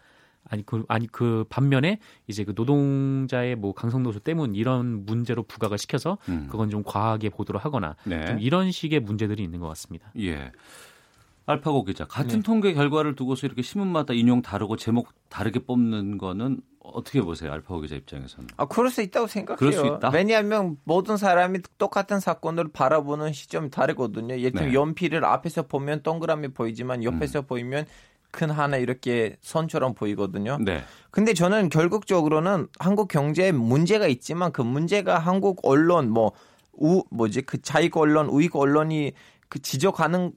아니 그 아니 그 반면에 이제 그 노동자의 뭐 강성노조 때문 이런 문제로 부각을 시켜서 음. 그건 좀 과하게 보도를 하거나 네. 좀 이런 식의 문제들이 있는 것 같습니다. 예. 알파고 기자, 같은 네. 통계 결과를 두고서 이렇게 신문마다 인용 다르고 제목 다르게 뽑는 거는 어떻게 보세요, 알파고 기자 입장에서는? 아, 그럴 수 있다고 생각해요. 그럴 수 있다? 왜냐하면 모든 사람이 똑같은 사건을 바라보는 시점이 다르거든요. 예를 들면 네. 연필을 앞에서 보면 동그라미 보이지만 옆에서 음. 보이면 큰 하나 이렇게 선처럼 보이거든요. 네. 근데 저는 결국적으로는 한국 경제에 문제가 있지만 그 문제가 한국 언론 뭐 우 뭐지 그 자익 언론 우익 언론이 그 지적하는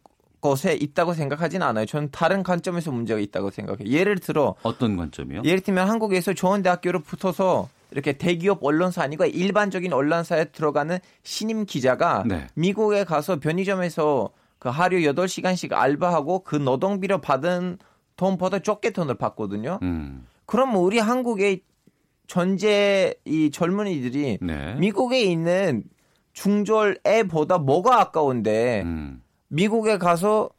것에 있다고 생각하진 않아요. 저는 다른 관점에서 문제가 있다고 생각해요. 예를 들어 어떤 관점이요? 예를 들면 한국에서 좋은 대학교를 붙어서 이렇게 대기업 언론사 아니고 일반적인 언론사에 들어가는 신임 기자가 네. 미국에 가서 편의점에서 그 하루 8시간씩 알바하고 그 노동비를 받은 돈보다 적게 돈을 받거든요. 음. 그럼 우리 한국의 전체 이 젊은이들이 네. 미국에 있는 중졸 애보다 뭐가 아까운데 음. 미국에 가서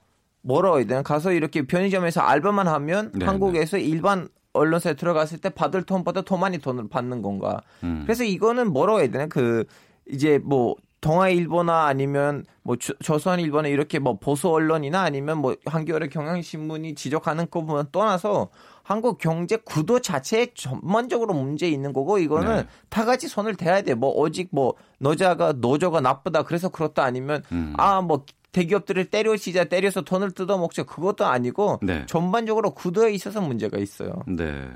뭐라고 해야 되나 가서 이렇게 편의점에서 알바만 하면 네, 한국에서 일반 언론사에 들어갔을 때 받을 돈보다 더 많이 돈을 받는 건가. 음. 그래서 이거는 뭐라고 해야 되나 그 이제 뭐 동아일보나 아니면 뭐 조- 조선일보나 이렇게 뭐 보수 언론이나 아니면 뭐 한겨레 경향신문이 지적하는 것보다 떠나서 한국 경제 구도 자체에 전반적으로 문제 있는 거고 이거는 네. 다 같이 손을 대야 돼. 뭐 오직 뭐 노자가 노조가 나쁘다 그래서 그렇다 아니면 음. 아뭐 대기업들을 때려치자 때려서 돈을 뜯어먹자 그것도 아니고 네. 전반적으로 구도에 있어서 문제가 있어요. 네.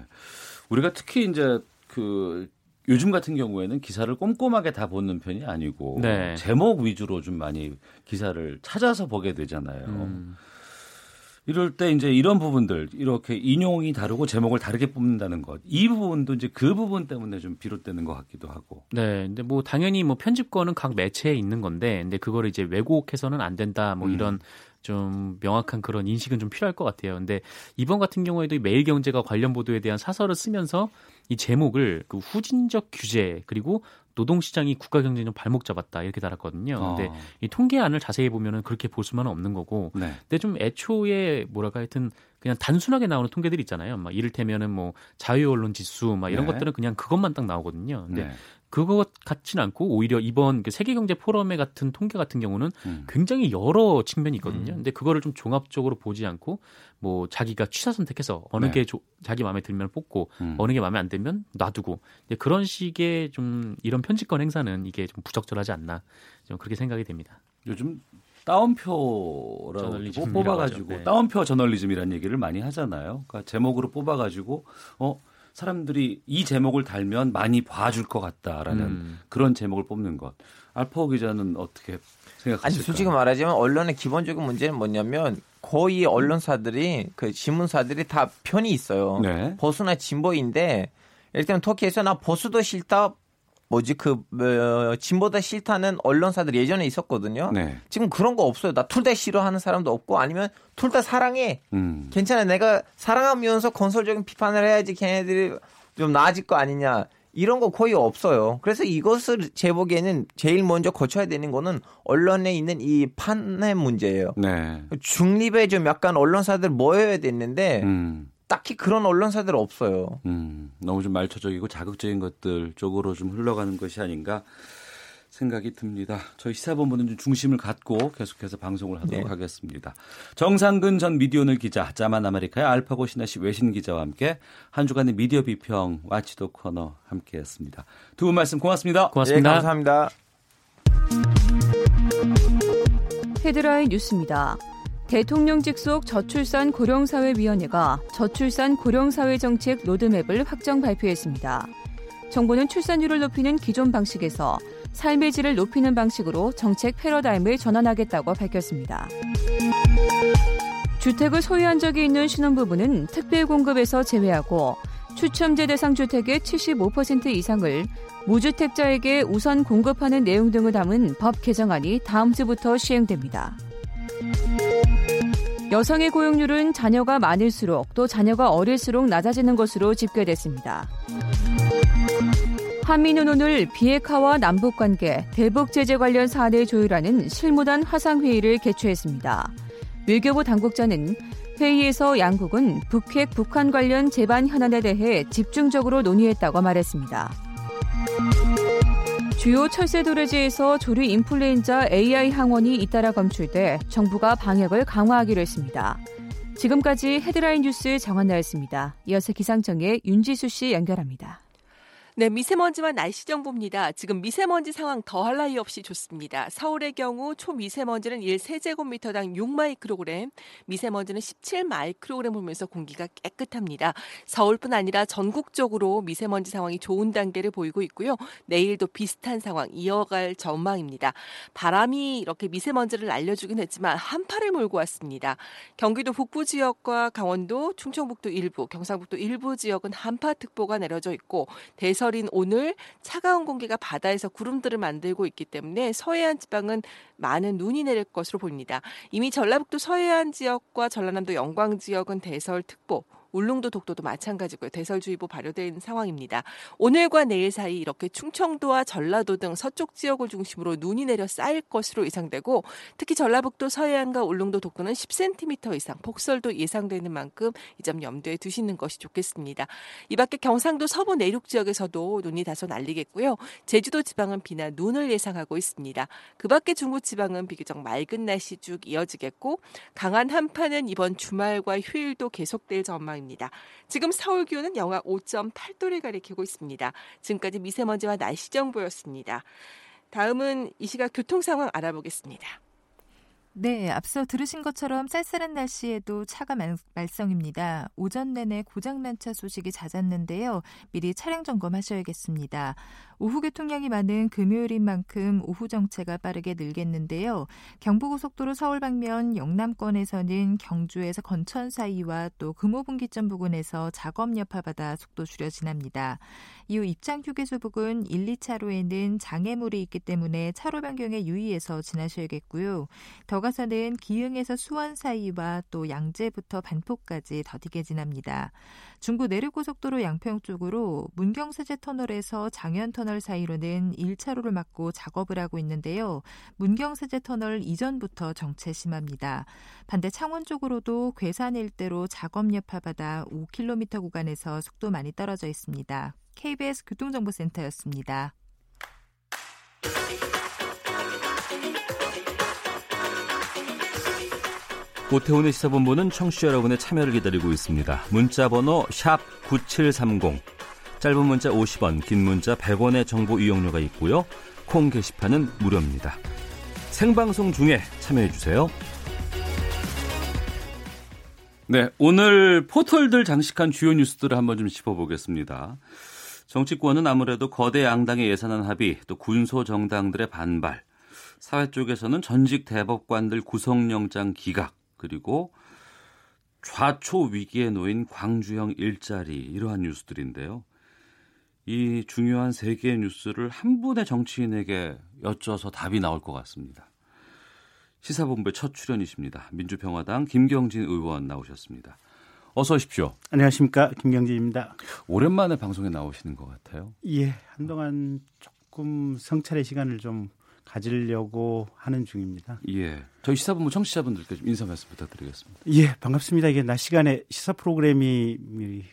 우리가 특히 이제 그 요즘 같은 경우에는 기사를 꼼꼼하게 다 보는 편이 아니고 네. 제목 위주로 좀 많이 기사를 찾아서 보게 되잖아요. 음. 이럴 때 이제 이런 부분들 이렇게 인용이 다르고 제목을 다르게 뽑는다는 것. 이 부분도 이제 그 부분 때문에 좀 비롯되는 것 같기도 하고. 네, 근데 뭐 당연히 뭐 편집권은 각 매체에 있는 건데, 근데 그거를 이제 왜곡해서는 안 된다, 뭐 음. 이런 좀 명확한 그런 인식은 좀 필요할 것 같아요. 근데 이번 같은 경우에도 이 매일경제가 관련 보도에 대한 사설을 쓰면서 이 제목을 그 후진적 규제 그리고 노동시장이 국가 경쟁력 발목 잡았다 이렇게 달았거든요. 근데 어. 이 통계안을 자세히 보면은 그렇게 볼 수만은 없는 거고, 네. 근데 좀 애초에 뭐랄까 하여튼 그냥 단순하게 나오는 통계들이 있잖아요. 막 이를테면은 뭐 자유 언론 지수 막 이런 네. 것들은 그냥 그것만 딱 나오거든요. 근데 네. 그것 같지는 않고 오히려 이번 그 세계경제 포럼의 같은 통계 같은 경우는 음. 굉장히 여러 측면이 있거든요. 음. 근데 그거를 좀 종합적으로 보지 않고 뭐 자기가 취사 선택해서 어느 네. 게 조, 자기 마음에 들면 뽑고 음. 어느 게 마음에 안 들면 놔두고 그런 식의 좀 이런 편집권 행사는 이게 좀 부적절하지 않나 좀 그렇게 생각이 됩니다. 요즘 따옴표라고 뽑아가지고 네. 따옴표 저널리즘이라는 얘기를 많이 하잖아요. 그러니까 제목으로 뽑아가지고 어 사람들이 이 제목을 달면 많이 봐줄 것 같다라는 음. 그런 제목을 뽑는 것. 알파오 기자는 어떻게 생각하실까요? 아니 솔직히 말하자면 언론의 기본적인 문제는 뭐냐면 거의 언론사들이 그 신문사들이 다 편이 있어요. 네. 보수나 진보인데 일단 터키에서 나 보수도 싫다 뭐지 그 어, 진보다 싫다는 언론사들 예전에 있었거든요. 네. 지금 그런 거 없어요. 나 둘 다 싫어하는 사람도 없고 아니면 둘 다 사랑해. 음. 괜찮아. 내가 사랑하면서 건설적인 비판을 해야지 걔네들이 좀 나아질 거 아니냐. 이런 거 거의 없어요. 그래서 이것을 제 보기에는 제일 먼저 거쳐야 되는 거는 언론에 있는 이 판의 문제예요. 네. 중립에 좀 약간 언론사들 모여야 되는데 음. 딱히 그런 언론사들 없어요. 음, 너무 좀 말초적이고 자극적인 것들 쪽으로 좀 흘러가는 것이 아닌가 생각이 듭니다. 저희 시사본부는 좀 중심을 갖고 계속해서 방송을 하도록 네. 하겠습니다. 정상근 전 미디어오늘 기자, 자만 아메리카의 알파고 시나씨 외신 기자와 함께 한 주간의 미디어 비평 watchdog 코너 함께했습니다. 두 분 말씀 고맙습니다. 고맙습니다. 네, 감사합니다. 헤드라인 뉴스입니다. 대통령 직속 저출산 고령사회위원회가 저출산 고령사회 정책 로드맵을 확정 발표했습니다. 정부는 출산율을 높이는 기존 방식에서 삶의 질을 높이는 방식으로 정책 패러다임을 전환하겠다고 밝혔습니다. 주택을 소유한 적이 있는 신혼부부는 특별 공급에서 제외하고 추첨제 대상 주택의 75% 이상을 무주택자에게 우선 공급하는 내용 등을 담은 법 개정안이 다음 주부터 시행됩니다. 여성의 고용률은 자녀가 많을수록 또 자녀가 어릴수록 낮아지는 것으로 집계됐습니다. 한미는 오늘 비핵화와 남북 관계, 대북 제재 관련 사안을 조율하는 실무단 화상 회의를 개최했습니다. 외교부 당국자는 회의에서 양국은 북핵 북한 관련 재반 현안에 대해 집중적으로 논의했다고 말했습니다. 주요 철새 도래지에서 조류 인플루엔자 AI 항원이 잇따라 검출돼 정부가 방역을 강화하기로 했습니다. 지금까지 헤드라인 뉴스 정한나였습니다. 이어서 기상청의 윤지수 씨 연결합니다. 네, 미세먼지와 날씨 정보입니다. 지금 미세먼지 상황 더할 나위 없이 좋습니다. 서울의 경우 초미세먼지는 1세제곱미터당 6마이크로그램, 미세먼지는 17마이크로그램 보면서 공기가 깨끗합니다. 서울뿐 아니라 전국적으로 미세먼지 상황이 좋은 단계를 보이고 있고요. 내일도 비슷한 상황 이어갈 전망입니다. 바람이 이렇게 미세먼지를 날려주긴 했지만 한파를 몰고 왔습니다. 경기도 북부 지역과 강원도, 충청북도 일부, 경상북도 일부 지역은 한파특보가 내려져 있고 대 대설인 오늘 차가운 공기가 바다에서 구름들을 만들고 있기 때문에 서해안 지방은 많은 눈이 내릴 것으로 보입니다. 이미 전라북도 서해안 지역과 전라남도 영광 지역은 대설 특보 울릉도 독도도 마찬가지고요. 대설주의보 있는 상황입니다. 오늘과 내일 사이 이렇게 충청도와 전라도 등 서쪽 지역을 중심으로 눈이 내려 쌓일 것으로 예상되고 특히 전라북도 서해안과 울릉도 독도는 10cm 이상 폭설도 예상되는 만큼 이 점 염두에 두시는 것이 좋겠습니다. 이 밖에 경상도 서부 내륙 지역에서도 눈이 다소 날리겠고요. 제주도 지방은 비나 눈을 예상하고 있습니다. 그 밖에 중부 지방은 비교적 맑은 날씨 쭉 이어지겠고 강한 한파는 이번 주말과 휴일도 계속될 전망입니다. 상황입니다. 지금 서울 기온은 영하 5.8도를 가리키고 있습니다. 지금까지 미세먼지와 날씨 정보였습니다. 다음은 이 시각 교통 상황 알아보겠습니다. 네, 앞서 들으신 것처럼 쌀쌀한 날씨에도 차가 말, 말썽입니다. 오전 내내 고장난 차 소식이 잦았는데요. 미리 차량 점검하셔야겠습니다. 오후 교통량이 많은 금요일인 만큼 오후 정체가 빠르게 늘겠는데요. 경부고속도로 서울 방면 영남권에서는 경주에서 건천 사이와 또 금호분기점 부근에서 작업 여파받아 속도 줄여 지납니다. 이후 입장 휴게소 부근 1, 2차로에는 장애물이 있기 때문에 차로 변경에 유의해서 지나셔야겠고요. 더 가서는 기흥에서 수원 사이와 또 양재부터 반포까지 더디게 지납니다. 중부 내륙고속도로 양평 쪽으로 문경세제 터널에서 장현 터널 사이로는 1차로를 막고 작업을 하고 있는데요. 문경세제 터널 이전부터 정체 심합니다. 반대 창원 쪽으로도 괴산 일대로 작업 여파받아 5km 구간에서 속도 많이 떨어져 있습니다. KBS 교통정보센터였습니다. 오태훈의 시사본부는 청취자 여러분의 참여를 기다리고 있습니다. 문자 번호 9730. 짧은 문자 50원, 긴 문자 100원의 정보 이용료가 있고요. 콩 게시판은 무료입니다. 생방송 중에 참여해 주세요. 네, 오늘 포털들 장식한 주요 뉴스들을 한번 좀 짚어보겠습니다. 정치권은 아무래도 거대 양당의 예산안 합의, 또 군소 정당들의 반발, 사회 쪽에서는 전직 대법관들 구속영장 기각, 그리고 좌초 위기에 놓인 광주형 일자리 이러한 뉴스들인데요. 이 중요한 세 개의 뉴스를 한 분의 정치인에게 여쭤서 답이 나올 것 같습니다. 시사본부의 첫 출연이십니다. 민주평화당 김경진 의원 나오셨습니다. 어서 오십시오. 안녕하십니까. 김경진입니다. 오랜만에 방송에 나오시는 것 같아요. 예, 한동안 조금 성찰의 시간을 좀 가지려고 하는 중입니다. 예. 저희 시사본부 청취자분들께 좀 인사 말씀 부탁드리겠습니다. 예, 반갑습니다. 이게 낮 시간에 시사 프로그램이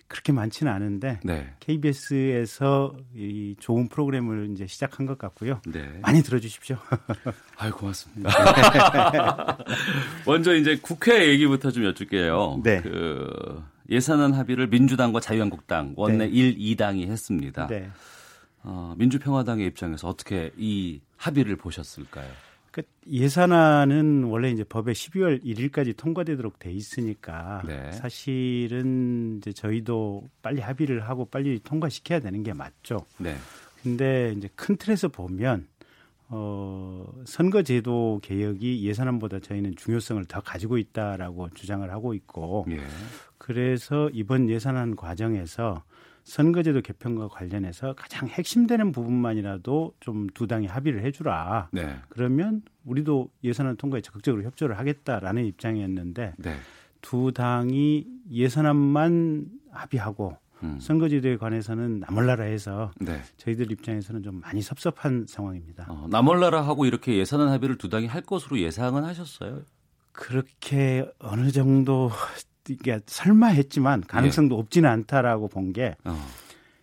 그렇게 많지는 않은데 네. KBS에서 이 좋은 프로그램을 이제 시작한 것 같고요. 네. 많이 들어주십시오. 아유 고맙습니다. 먼저 이제 국회 얘기부터 좀 여쭐게요. 네. 그 예산안 합의를 민주당과 자유한국당 원내 네. 1, 2당이 했습니다. 네. 어, 민주평화당의 입장에서 어떻게 이 합의를 보셨을까요? 그 예산안은 원래 이제 법에 12월 1일까지 통과되도록 돼 있으니까 네. 사실은 이제 저희도 빨리 합의를 하고 빨리 통과시켜야 되는 게 맞죠. 네. 근데 이제 큰 틀에서 보면 어, 선거제도 개혁이 예산안보다 저희는 중요성을 더 가지고 있다라고 주장을 하고 있고, 예. 그래서 이번 예산안 과정에서 선거제도 개편과 관련해서 가장 핵심되는 부분만이라도 좀 두 당이 합의를 해주라. 네. 그러면 우리도 예산안 통과에 적극적으로 협조를 하겠다라는 입장이었는데 네. 두 당이 예산안만 합의하고 음. 선거제도에 관해서는 나몰라라 해서 네. 저희들 입장에서는 좀 많이 섭섭한 상황입니다. 어, 나몰라라 하고 이렇게 예산안 합의를 두 당이 할 것으로 예상은 하셨어요? 그렇게 어느 정도 이게 설마 했지만 가능성도 예. 없지는 않다라고 본게 어.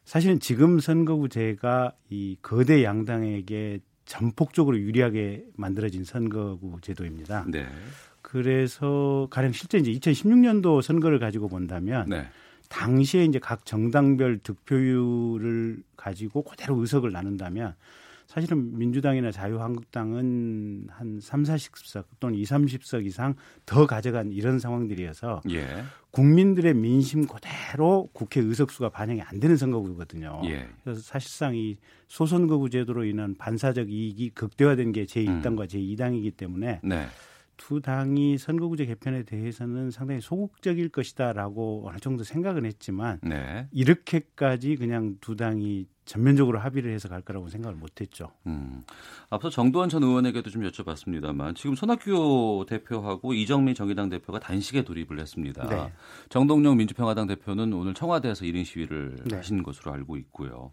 사실은 지금 선거구제가 이 거대 양당에게 전폭적으로 유리하게 만들어진 선거구 제도입니다. 네. 그래서 가령 실제 이제 2016년도 선거를 가지고 본다면 네. 당시에 이제 각 정당별 득표율을 가지고 그대로 의석을 나눈다면 사실은 민주당이나 자유한국당은 한 3, 40석 또는 2, 30석 이상 더 가져간 이런 상황들이어서 예. 국민들의 민심 그대로 국회 의석수가 반영이 안 되는 선거구거든요. 예. 그래서 사실상 이 소선거구 제도로 인한 반사적 이익이 극대화된 게 제1당과 음. 제2당이기 때문에 네. 두 당이 선거구제 개편에 대해서는 상당히 소극적일 것이다라고 어느 정도 생각은 했지만 네. 이렇게까지 그냥 두 당이 전면적으로 합의를 해서 갈 거라고 생각을 못했죠. 음. 앞서 정도원 전 의원에게도 좀 여쭤봤습니다만 지금 손학규 대표하고 이정미 정의당 대표가 단식에 돌입을 했습니다. 네. 정동영 민주평화당 대표는 오늘 청와대에서 1인 시위를 네. 하신 것으로 알고 있고요.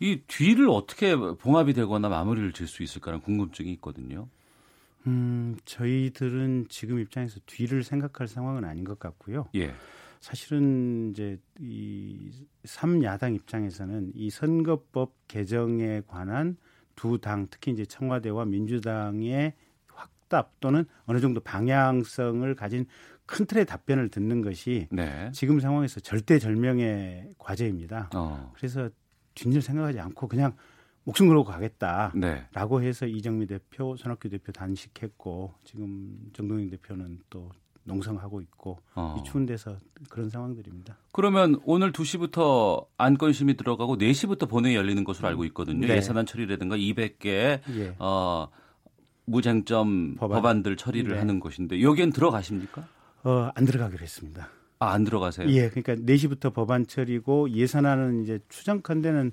이 뒤를 어떻게 봉합이 되거나 마무리를 질 수 있을까라는 궁금증이 있거든요. 음, 저희들은 지금 입장에서 뒤를 생각할 상황은 아닌 것 같고요. 예. 사실은 이제 이 삼야당 입장에서는 이 선거법 개정에 관한 두 당, 특히 이제 청와대와 민주당의 확답 또는 어느 정도 방향성을 가진 큰 틀의 답변을 듣는 것이 네. 지금 상황에서 절대절명의 과제입니다. 어. 그래서 뒷일 생각하지 않고 그냥 목숨 걸고 가겠다라고 네. 해서 이정미 대표, 손학규 대표 단식했고 지금 정동영 대표는 또 농성하고 있고 어. 이 추운 데서 그런 상황들입니다. 그러면 오늘 2시부터 안건심이 들어가고 4시부터 본회의 열리는 것으로 알고 있거든요. 네. 예산안 처리라든가 200개 예. 어, 무쟁점 법안. 들 처리를 네. 하는 것인데 여기엔 들어가십니까? 어, 안 들어가기로 했습니다. 아, 안 들어가세요? 예, 그러니까 4시부터 법안 처리고 예산안은 이제 추정컨대는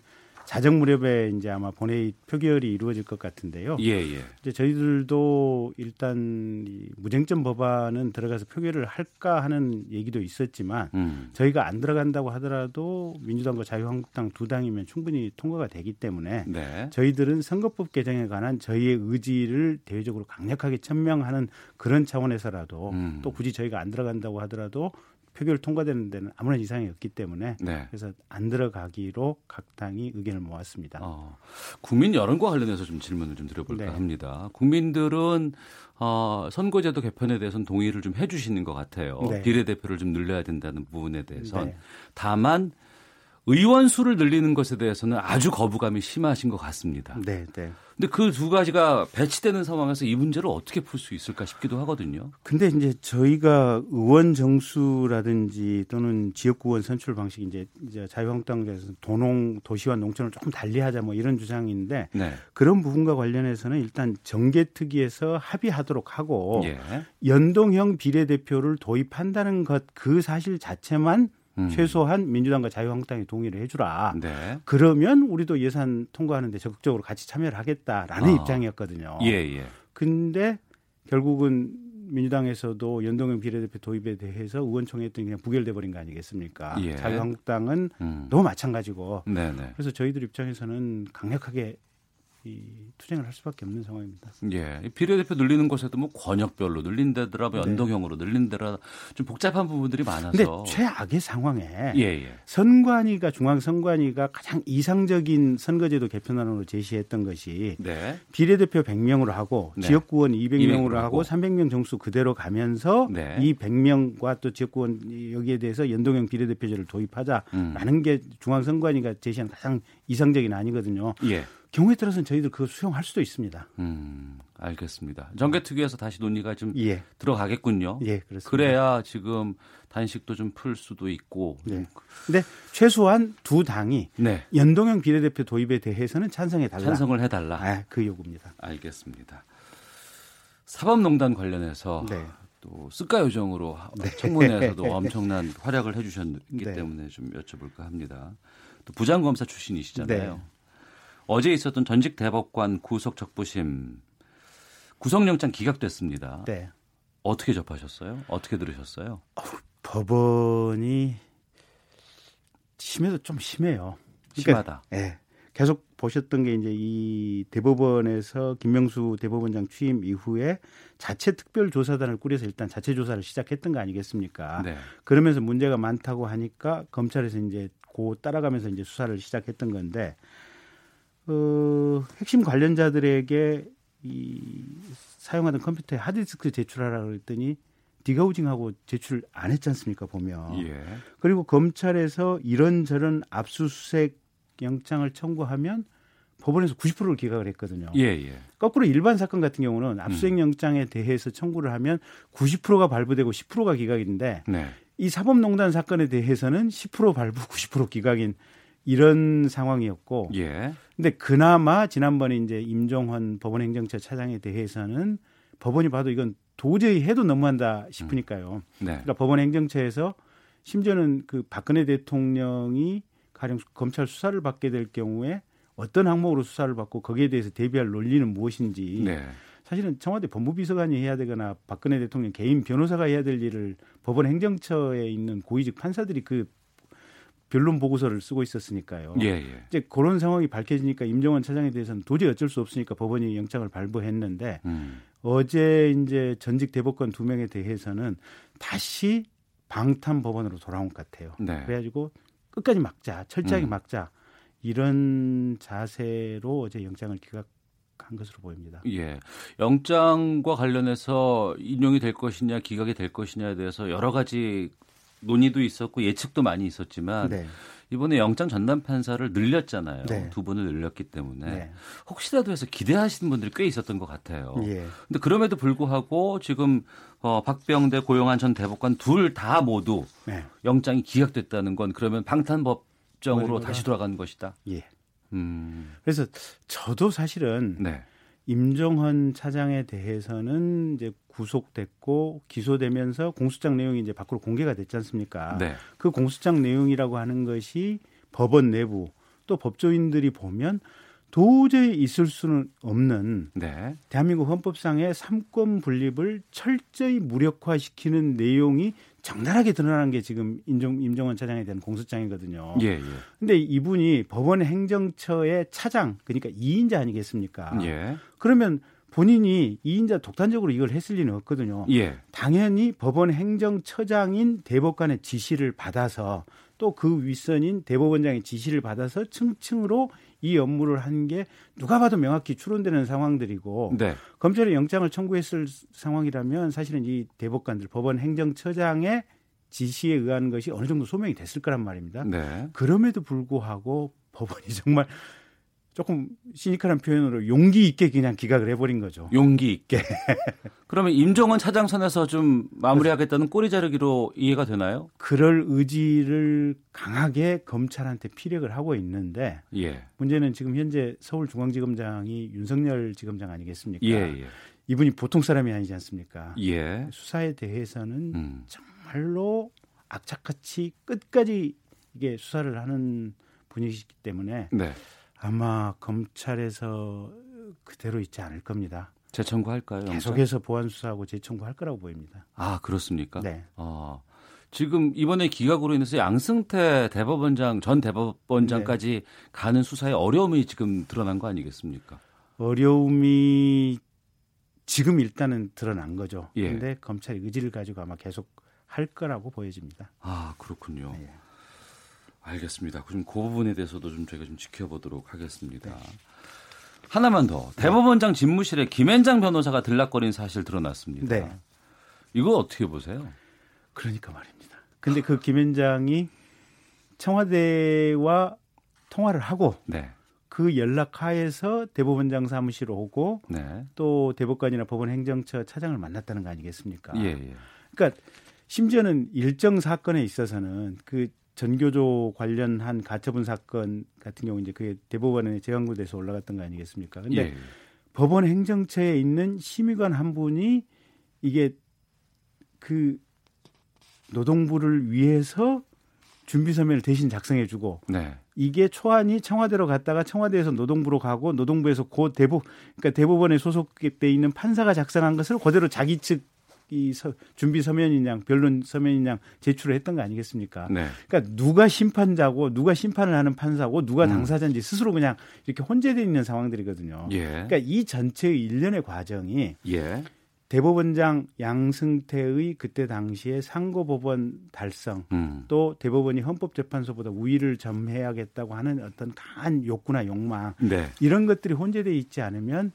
자정 무렵에 이제 아마 본회의 표결이 이루어질 것 같은데요. 예, 예. 이제 저희들도 일단 이 무쟁점 법안은 들어가서 표결을 할까 하는 얘기도 있었지만 음. 저희가 안 들어간다고 하더라도 민주당과 자유한국당 두 당이면 충분히 통과가 되기 때문에 네. 저희들은 선거법 개정에 관한 저희의 의지를 대외적으로 강력하게 천명하는 그런 차원에서라도 음. 또 굳이 저희가 안 들어간다고 하더라도 표결 통과되는 데는 아무런 이상이 없기 때문에 네. 그래서 안 들어가기로 각 당이 의견을 모았습니다. 어, 국민 여론과 관련해서 좀 질문을 좀 드려볼까 네. 합니다. 국민들은 어, 선거제도 개편에 대해서는 동의를 좀 해주시는 것 같아요. 네. 비례대표를 좀 늘려야 된다는 부분에 대해서 네. 다만 의원 수를 늘리는 것에 대해서는 아주 거부감이 심하신 것 같습니다. 네, 네. 근데 그 두 가지가 배치되는 상황에서 이 문제를 어떻게 풀 수 있을까 싶기도 하거든요. 근데 이제 저희가 의원 정수라든지 또는 지역구원 선출 방식 이제 이제 자유한국당에서 도농 도시와 농촌을 조금 달리하자 뭐 이런 주장인데 네. 그런 부분과 관련해서는 일단 정개특위에서 합의하도록 하고 예. 연동형 비례대표를 도입한다는 것 그 사실 자체만 음. 최소한 민주당과 자유한국당이 동의를 해주라. 네. 그러면 우리도 예산 통과하는데 적극적으로 같이 참여를 하겠다라는 아. 입장이었거든요. 예, 예. 근데 결국은 민주당에서도 연동형 비례대표 도입에 대해서 의원총회 했더니 그냥 부결돼 버린 거 아니겠습니까? 예. 자유한국당은 음. 너무 마찬가지고. 네네. 그래서 저희들 입장에서는 강력하게 이 투쟁을 할 수밖에 없는 상황입니다. 예. 이 비례대표 늘리는 것에도 뭐 권역별로 늘린다더라, 뭐 네. 연동형으로 늘린다더라 좀 복잡한 부분들이 많아서. 근데 최악의 상황에 예, 예. 선관위가 중앙 선관위가 가장 이상적인 선거제도 개편안으로 제시했던 것이 네. 비례대표 100명으로 하고 네. 지역구원 200명으로 200명으로 하고 하고. 300명 정수 그대로 가면서 네. 이 100명과 또 지역구원 여기에 대해서 연동형 비례대표제를 도입하자라는 음. 게 중앙 선관위가 제시한 가장 이상적인 안이거든요. 예. 경우에 따라서는 저희들 그거 수용할 수도 있습니다. 음, 알겠습니다. 정개특위에서 다시 논의가 좀 예. 들어가겠군요. 예, 그렇습니다. 그래야 지금 단식도 좀 풀 수도 있고. 네. 근데 최소한 두 당이 네. 연동형 비례대표 도입에 대해서는 찬성해 달라. 찬성을 해 달라. 아, 그 요구입니다. 알겠습니다. 사법농단 관련해서 네. 또 습가 요정으로 청문회에서도 엄청난 활약을 해주셨기 네. 때문에 좀 여쭤볼까 합니다. 또 부장검사 출신이시잖아요. 네. 어제 있었던 전직 대법관 구속 적부심 구속영장 기각됐습니다. 네. 어떻게 접하셨어요? 어떻게 들으셨어요? 법원이 심해도 좀 심해요. 심하다. 예. 계속 보셨던 게 이제 이 대법원에서 김명수 대법원장 취임 이후에 자체 특별조사단을 꾸려서 일단 자체 조사를 시작했던 거 아니겠습니까? 네. 그러면서 문제가 많다고 하니까 검찰에서 이제 고 따라가면서 이제 수사를 시작했던 건데 어, 핵심 관련자들에게 이 사용하던 컴퓨터에 하드디스크 제출하라 그랬더니 디가우징하고 제출 안 했지 않습니까 보면 예. 그리고 검찰에서 이런저런 압수수색 영장을 청구하면 법원에서 90%를 기각을 했거든요. 예, 예. 거꾸로 일반 사건 같은 경우는 압수수색 영장에 대해서 청구를 하면 90%가 발부되고 10%가 기각인데 네. 이 사법농단 사건에 대해서는 10% 발부, 90% 기각인 이런 상황이었고. 예. 근데 그나마 지난번에 이제 임종헌 법원 행정처 차장에 대해서는 법원이 봐도 이건 도저히 해도 너무한다 싶으니까요. 네. 그러니까 법원 행정처에서 심지어는 그 박근혜 대통령이 가령 검찰 수사를 받게 될 경우에 어떤 항목으로 수사를 받고 거기에 대해서 대비할 논리는 무엇인지 네. 사실은 청와대 법무비서관이 해야 되거나 박근혜 대통령 개인 변호사가 해야 될 일을 법원 행정처에 있는 고위직 판사들이 그 변론 보고서를 쓰고 있었으니까요. 예, 예. 이제 그런 상황이 밝혀지니까 임정원 차장에 대해서는 도저히 어쩔 수 없으니까 법원이 영장을 발부했는데 음. 어제 이제 전직 대법관 두 명에 대해서는 다시 방탄 법원으로 돌아온 것 같아요. 네. 그래가지고 끝까지 막자, 철저하게 음. 막자 이런 자세로 어제 영장을 기각 한 것으로 보입니다. 예. 영장과 관련해서 인용이 될 것이냐, 기각이 될 것이냐에 대해서 여러 가지 논의도 있었고 예측도 많이 있었지만 네. 이번에 영장 전담 판사를 늘렸잖아요. 네. 두 분을 늘렸기 때문에 네. 혹시라도 해서 기대하시는 분들이 꽤 있었던 것 같아요. 예. 근데 그럼에도 불구하고 지금 어, 박병대 고용한 전 대법관 둘 다 모두 네. 영장이 기각됐다는 건 그러면 방탄법정으로 다시 돌아가는 것이다. 예. 음. 그래서 저도 사실은 네. 임정헌 차장에 대해서는 이제 구속됐고 기소되면서 공소장 내용이 이제 밖으로 공개가 됐지 않습니까? 네. 그 공소장 내용이라고 하는 것이 법원 내부 또 법조인들이 보면 도저히 있을 수는 없는 네. 대한민국 헌법상의 삼권 분립을 철저히 무력화시키는 내용이 적나라하게 드러나는 게 지금 임정, 임정원 차장에 대한 공소장이거든요. 예, 예. 근데 이분이 법원 행정처의 차장, 그러니까 2인자 아니겠습니까? 예. 그러면 본인이 2인자 독단적으로 이걸 했을 리는 없거든요. 예. 당연히 법원 행정처장인 대법관의 지시를 받아서 또 그 윗선인 대법원장의 지시를 받아서 층층으로 이 업무를 한 게 누가 봐도 명확히 추론되는 상황들이고 네. 검찰에 영장을 청구했을 상황이라면 사실은 이 대법관들 법원 행정처장의 지시에 의한 것이 어느 정도 소명이 됐을 거란 말입니다. 네. 그럼에도 불구하고 법원이 정말 조금 시니컬한 표현으로 용기 있게 그냥 기각을 해버린 거죠. 용기 있게. 그러면 임종원 차장선에서 좀 마무리하겠다는 꼬리 자르기로 이해가 되나요? 그럴 의지를 강하게 검찰한테 피력을 하고 있는데 예. 문제는 지금 현재 서울중앙지검장이 윤석열 지검장 아니겠습니까? 예, 예. 이분이 보통 사람이 아니지 않습니까? 예. 수사에 대해서는 음. 정말로 악착같이 끝까지 이게 수사를 하는 분이시기 때문에 네. 아마 검찰에서 그대로 있지 않을 겁니다. 재청구할까요? 계속해서 보안 수사하고 재청구할 거라고 보입니다. 아 그렇습니까? 네. 어, 지금 이번에 기각으로 인해서 양승태 대법원장 전 대법원장까지 가는 수사에 어려움이 지금 드러난 거 아니겠습니까? 어려움이 지금 일단은 드러난 거죠. 예. 그런데 검찰이 의지를 가지고 아마 계속 할 거라고 보여집니다. 아 그렇군요. 네. 알겠습니다. 그럼 그 부분에 대해서도 좀 저희가 좀 지켜보도록 하겠습니다. 하나만 더 대법원장 집무실에 김앤장 변호사가 들락거린 사실 드러났습니다. 네. 이거 어떻게 보세요? 그러니까 말입니다. 근데 그 김현장이 청와대와 통화를 하고 네. 그 연락 하에서 대법원장 사무실 오고 네. 또 대법관이나 법원 행정처 차장을 만났다는 거 아니겠습니까? 예, 예. 그러니까 심지어는 일정 사건에 있어서는 그 전교조 관련한 가처분 사건 같은 경우 이제 그게 대법원에 재강구돼서 올라갔던 거 아니겠습니까? 근데 예. 법원 행정처에 있는 심의관 한 분이 이게 그 노동부를 위해서 준비 서면을 대신 작성해 주고 네. 이게 초안이 청와대로 갔다가 청와대에서 노동부로 가고 노동부에서 고 대법 그러니까 대법원에 소속돼 있는 판사가 작성한 것을 그대로 자기 측 이 준비 서면이냐 변론 서면이냐 제출을 했던 거 아니겠습니까? 네. 그러니까 누가 심판자고 누가 심판을 하는 판사고 누가 음. 당사자인지 스스로 그냥 이렇게 혼재되어 있는 상황들이거든요. 예. 그러니까 이 전체의 일련의 과정이 예. 대법원장 양승태의 그때 당시에 상고법원 달성 음. 또 대법원이 헌법재판소보다 우위를 점해야겠다고 하는 어떤 강한 욕구나 욕망 네. 이런 것들이 혼재되어 있지 않으면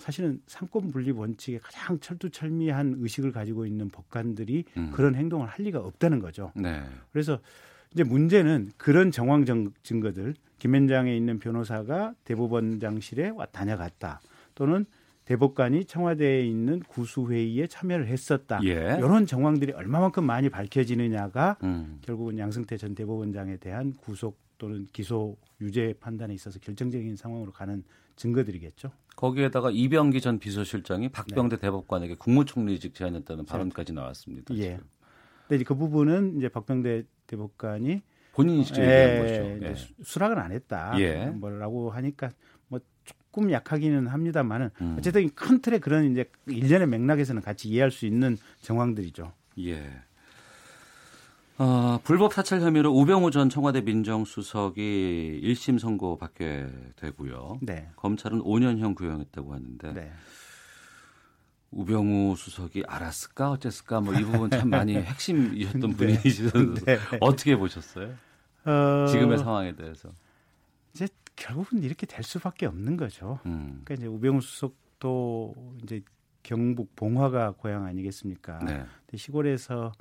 사실은 삼권 분립 원칙에 가장 철두철미한 의식을 가지고 있는 법관들이 음. 그런 행동을 할 리가 없다는 거죠. 네. 그래서 이제 문제는 그런 정황 정- 증거들 김앤장에 있는 변호사가 대법원장실에 와 다녀갔다 또는 대법관이 청와대에 있는 구수회의에 참여를 했었다. 예. 이런 정황들이 얼마만큼 많이 밝혀지느냐가 음. 결국은 양승태 전 대법원장에 대한 구속 또는 기소 유죄 판단에 있어서 결정적인 상황으로 가는 증거들이겠죠. 거기에다가 이병기 전 비서실장이 박병대 대법관에게 국무총리직 제안했다는 발언까지 나왔습니다. 예. 지금. 근데 이제 그 부분은 이제 박병대 대법관이 본인이 직접 예, 얘기한 거죠. 예. 수- 수락은 안 했다. 예. 뭐라고 하니까 뭐 조금 약하기는 합니다만은 음. 어쨌든 이큰 틀의 그런 이제 일련의 맥락에서는 같이 이해할 수 있는 정황들이죠. 예. 어, 불법 사찰 혐의로 우병우 전 청와대 민정수석이 1심 선고 받게 되고요. 네. 검찰은 5년형 구형했다고 하는데 네. 우병우 수석이 알았을까 어쨌을까 뭐 이 부분 참 많이 핵심이셨던 네. 분이시죠. 네. 어떻게 보셨어요? 어, 지금의 상황에 대해서. 이제 결국은 이렇게 될 수밖에 없는 거죠. 음. 그러니까 이제 우병우 수석도 이제 경북 봉화가 고향 아니겠습니까? 네. 근데 시골에서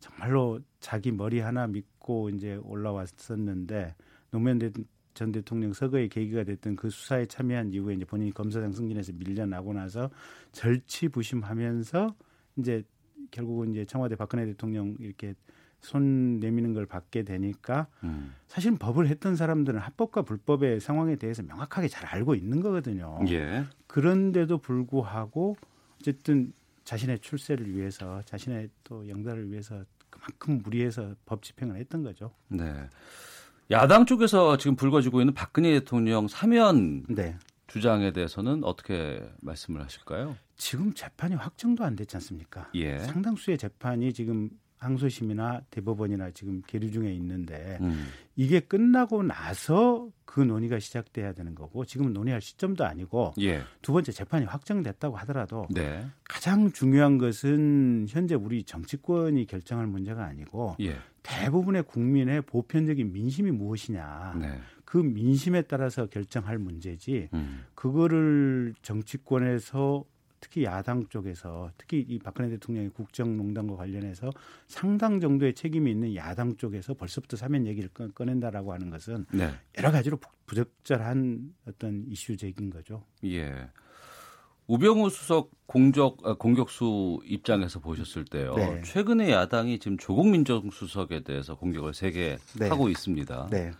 정말로 자기 머리 하나 믿고 이제 올라왔었는데 노무현 대- 전 대통령 서거의 계기가 됐던 그 수사에 참여한 이후에 이제 본인이 검사장 승진해서 밀려나고 나서 절치부심하면서 이제 결국은 이제 청와대 박근혜 대통령 이렇게 손 내미는 걸 받게 되니까 음. 사실 법을 했던 사람들은 합법과 불법의 상황에 대해서 명확하게 잘 알고 있는 거거든요. 예. 그런데도 불구하고 어쨌든 자신의 출세를 위해서 자신의 또 영달을 위해서 그만큼 무리해서 법 집행을 했던 거죠. 네. 야당 쪽에서 지금 불거지고 있는 박근혜 대통령 사면 네. 주장에 대해서는 어떻게 말씀을 하실까요? 지금 재판이 확정도 안 됐지 않습니까? 예. 상당수의 재판이 지금 항소심이나 대법원이나 지금 계류 중에 있는데 음. 이게 끝나고 나서 그 논의가 시작돼야 되는 거고 지금 논의할 시점도 아니고 예. 두 번째 재판이 확정됐다고 하더라도 네. 가장 중요한 것은 현재 우리 정치권이 결정할 문제가 아니고 예. 대부분의 국민의 보편적인 민심이 무엇이냐 네. 그 민심에 따라서 결정할 문제지 음. 그거를 정치권에서 특히 야당 쪽에서 특히 이 박근혜 대통령의 국정농단과 관련해서 상당 정도의 책임이 있는 야당 쪽에서 벌써부터 사면 얘기를 꺼- 꺼낸다라고 하는 것은 네. 여러 가지로 부- 부적절한 어떤 이슈 제기인 거죠. 예. 우병우 수석 공적 아, 공격수 입장에서 보셨을 때요. 네. 최근에 야당이 지금 조국 민정수석에 대해서 공격을 세게 네. 하고 있습니다. 네.